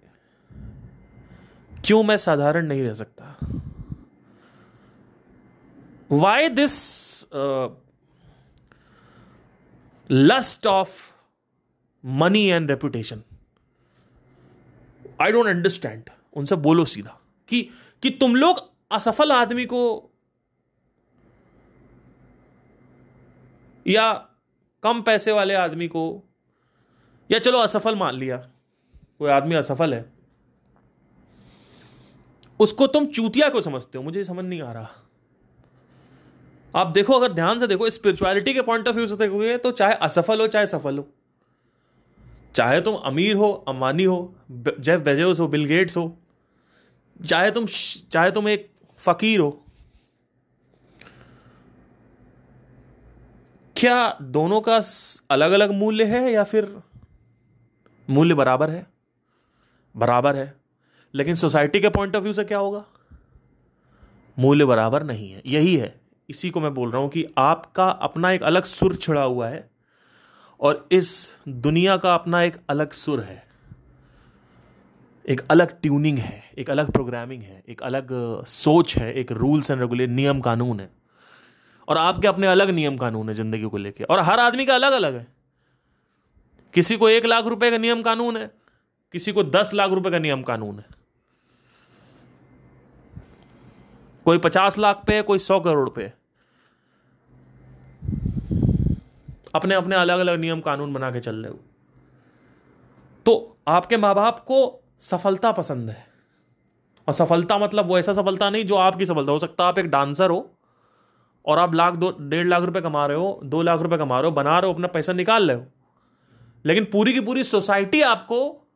क्यों मैं साधारण नहीं रह सकता? Why this lust of money and reputation I don't understand उनसे बोलो सीधा कि कि तुम लोग असफल आदमी को या कम पैसे वाले आदमी को या चलो असफल मान लिया। कोई आदमी असफल है। उसको तुम चूतिया को समझते हो। मुझे समझ नहीं आ रहा। आप देखो, अगर ध्यान से देखो स्पिरिचुअलिटी के पॉइंट ऑफ़ व्यू से देखोगे तो चाहे असफल हो, चाहे सफल हो। चाहे तुम अमीर हो अंबानी हो जेफ बेजोस हो, बिल गेट्स हो, चाहे तुम चाहे तुम एक फकीर हो, क्या दोनों का अलग अलग मूल्य है या फिर मूल्य बराबर है? बराबर है। लेकिन सोसाइटी के पॉइंट ऑफ़ व्यू से क्या होगा? मूल्य बराबर नहीं है। यही है। इसी को मैं बोल रहा हूँ कि आपका अपना एक अलग सुर छिड़ा हुआ है। और इस दुनिया का अपना एक अलग सुर है। एक अलग ट्यूनिंग है, एक अलग प्रोग्रामिंग है, एक अलग सोच है, एक रूल्स एंड रेगुलेट नियम कानून है। और आपके अपने अलग नियम कानून है ज़िंदगी को लेकर और हर आदमी का अलग अलग है। किसी को एक लाख रुपए का नियम कानून है, किसी को दस लाख रुपए का नियम कानून है। कोई पचास लाख पे है, कोई सौ करोड़ पे अपने अपने अलग अलग नियम कानून बना के चल रहे हो। तो आपके माँ बाप को सफलता पसंद है। और सफलता मतलब वो ऐसा सफलता नहीं जो आपकी सफलता हो। सकता आप एक डांसर हो और आप लाख दो, डेढ़ लाख रुपए कमा रहे हो, दो लाख रुपए कमा रहे हो, बना रहे हो, अपना पैसा निकाल रहे हो। लेकिन पूरी की पूरी सोसाइटी आपको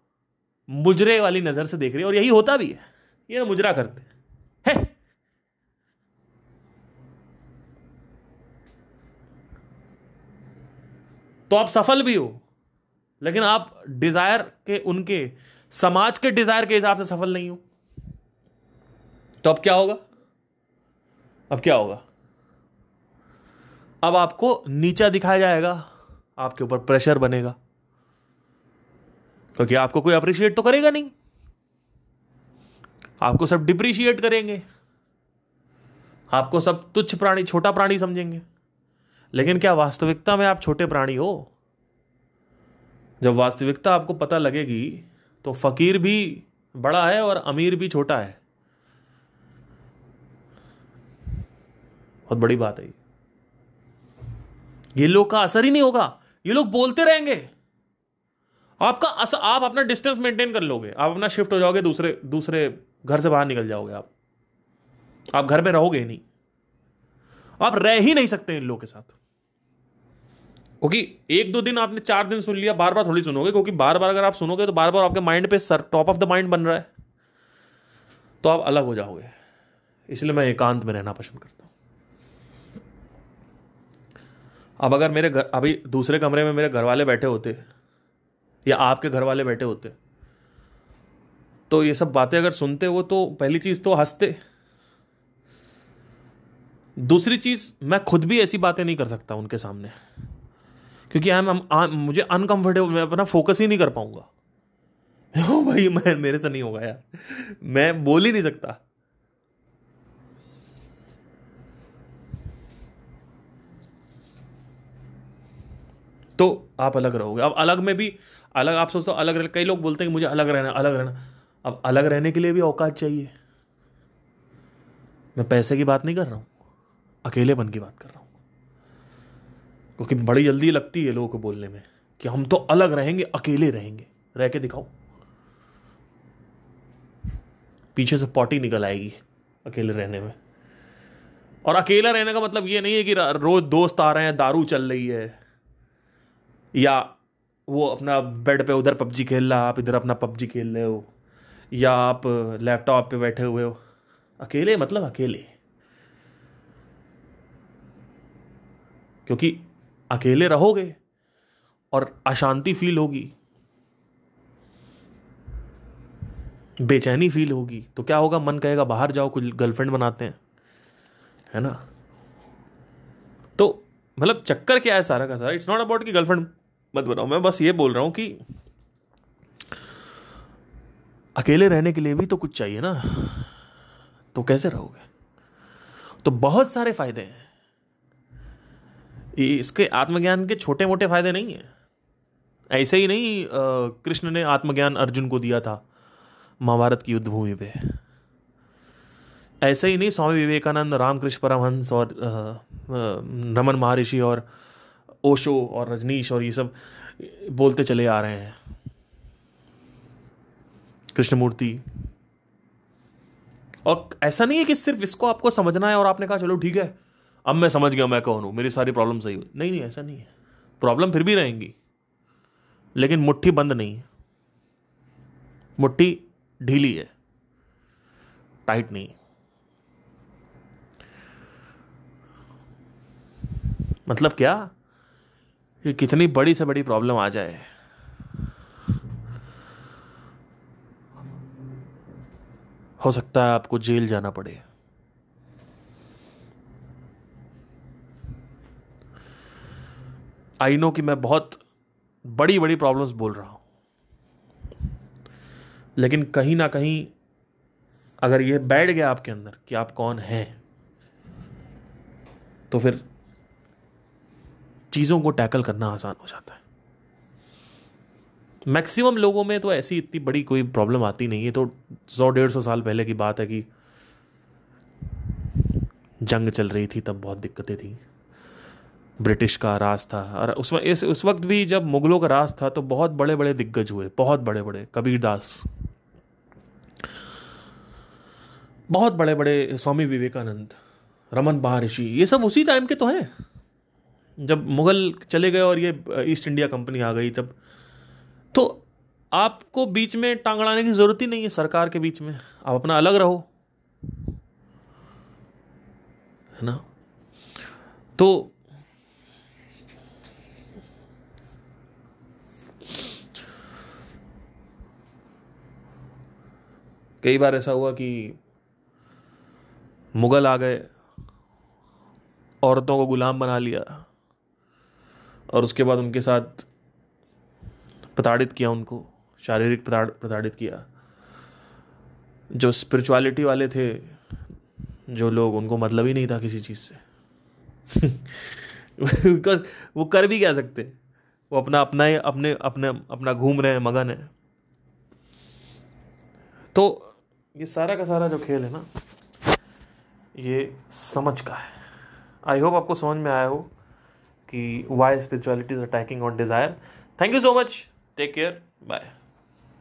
मुजरे वाली नज़र से देख रही है और यही होता भी है। ये मुजरा करते हैं? तो आप सफल भी हो, लेकिन आप डिज़ायर के, उनके, समाज के डिज़ायर के हिसाब से सफल नहीं हो। तो अब क्या होगा? अब क्या होगा? अब आपको नीचा दिखाया जाएगा, आपके ऊपर प्रेशर बनेगा, क्योंकि आपको कोई अप्रिशिएट तो करेगा नहीं। आपको सब डिप्रिशिएट करेंगे, आपको सब तुच्छ प्राणी, छोटा प्राणी समझेंगे। लेकिन क्या वास्तविकता में आप छोटे प्राणी हो? जब वास्तविकता आपको पता लगेगी तो फकीर भी बड़ा है और अमीर भी छोटा है। बहुत बड़ी बात है ये। लोग का असर ही नहीं होगा। ये लोग बोलते रहेंगे। आपका अस, आप अपना डिस्टेंस मेंटेन कर लोगे। आप अपना शिफ्ट हो जाओगे दूसरे दूसरे घर से बाहर निकल जाओगे आप। आप घर में रहोगे नहीं। आप रह ही नहीं सकते इन लोगों के साथ। क्योंकि एक दो दिन आपने चार दिन सुन लिया, बार बार थोड़ी सुनोगे, क्योंकि बार बार अगर आप सुनोगे तो बार बार आपके माइंड पे सर टॉप ऑफ़ द माइंड बन रहा है। तो आप अलग हो जाओगे। इसलिए मैं एकांत में रहना पसंद करता हूँ। अब अगर मेरे घर, अभी दूसरे कमरे में मेरे घर वाले बैठे होते, या आपके घर वाले बैठे होते तो ये सब बातें अगर सुनते हो तो पहली चीज़ तो हँसते। दूसरी चीज़, मैं खुद भी ऐसी बातें नहीं कर सकता उनके सामने। क्योंकि आई एम मुझे अनकंफर्टेबल मैं अपना फोकस ही नहीं कर पाऊँगा। भाई, मैं, मेरे से नहीं होगा यार। मैं बोल ही नहीं सकता। तो आप अलग रहोगे। अब अलग में भी, अलग, आप सोचते हो अलग रह, कई लोग बोलते हैं कि मुझे अलग रहना अलग रहना। अब अलग रहने के लिए भी औकात चाहिए। मैं पैसे की बात नहीं कर रहा हूँ। अकेलेपन की बात कर रहा हूँ। क्योंकि बड़ी जल्दी लगती है लोगों को बोलने में कि हम तो अलग रहेंगे, अकेले रहेंगे। रह के दिखाओ। पीछे से पॉटी निकल आएगी अकेले रहने में। और अकेला रहने का मतलब ये नहीं है कि रोज दोस्त आ रहे हैं, दारू चल रही है। या वो अपना बेड पे उधर पबजी खेल रहा आप इधर अपना पबजी खेल रहे हो। या आप लैपटॉप पे बैठे हुए हो। अकेले मतलब अकेले। क्योंकि अकेले रहोगे और अशांति फील होगी। बेचैनी फील होगी। तो क्या होगा? मन कहेगा, बाहर जाओ, कुछ गर्लफ्रेंड बनाते हैं। है ना? तो मतलब चक्कर क्या है सारा का सारा? इट्स नॉट अबाउट कि गर्लफ्रेंड मत बनाओ। मैं बस ये बोल रहा हूँ कि अकेले रहने के लिए भी तो कुछ चाहिए ना। तो कैसे रहोगे? तो बहुत सारे फ़ायदे हैं। इसके आत्मज्ञान के छोटे मोटे फ़ायदे नहीं है। ऐसे ही नहीं कृष्ण ने आत्मज्ञान अर्जुन को दिया था महाभारत की युद्ध भूमि पे। ऐसे ही नहीं, स्वामी विवेकानंद, रामकृष्ण परमहंस और रमन महर्षि और ओशो और रजनीश और ये सब बोलते चले आ रहे हैं। कृष्णमूर्ति। और ऐसा नहीं है कि सिर्फ़ इसको आपको समझना है और आपने कहा, चलो ठीक है अब मैं समझ गया मैं कौन हूँ, मेरी सारी प्रॉब्लम सही हुई। नहीं नहीं, ऐसा नहीं है। प्रॉब्लम फिर भी रहेंगी। लेकिन मुट्ठी बंद नहीं है। मुट्ठी ढीली है। टाइट नहीं है। मतलब क्या? कि कितनी बड़ी से बड़ी प्रॉब्लम आ जाए। हो सकता है आपको जेल जाना पड़े। आई नो कि मैं बहुत बड़ी बड़ी प्रॉब्लम्स बोल रहा हूँ। लेकिन कहीं ना कहीं अगर ये बैठ गया आपके अंदर कि आप कौन हैं तो फिर चीज़ों को टैकल करना आसान हो जाता है। मैक्सिमम लोगों में तो ऐसी इतनी बड़ी कोई प्रॉब्लम आती नहीं है तो सौ, डेढ़ सौ साल पहले की बात है कि जंग चल रही थी, तब बहुत दिक्कतें थी। ब्रिटिश का राज था। और उस इस, उस वक्त भी जब मुगलों का राज था तो बहुत बड़े बड़े दिग्गज हुए, बहुत बड़े बड़े कबीरदास बहुत बड़े बड़े स्वामी विवेकानंद, रमन महर्षि ये सब उसी टाइम के तो हैं। जब मुगल चले गए और ये ईस्ट इंडिया कंपनी आ गई तब। तो आपको बीच में टांग अड़ाने की ज़रूरत ही नहीं है, सरकार के बीच में। आप अपना अलग रहो। है ना? तो कई बार ऐसा हुआ कि मुगल आ गए, औरतों को गुलाम बना लिया और उसके बाद उनके साथ प्रताड़ित किया उनको, शारीरिक प्रताड़ित किया। जो स्पिरिचुअलिटी वाले थे, जो लोग, उनको मतलब ही नहीं था किसी चीज़ से। बिकॉज़ वो कर भी क्या सकते? वो अपना अपना ही, अपने अपने, अपना घूम रहे हैं, मगन है। तो ये सारा का सारा जो खेल है ना, ये समझ का है। आई होप आपको समझ में आया हो कि why spirituality is attacking on desire thank you so much take care bye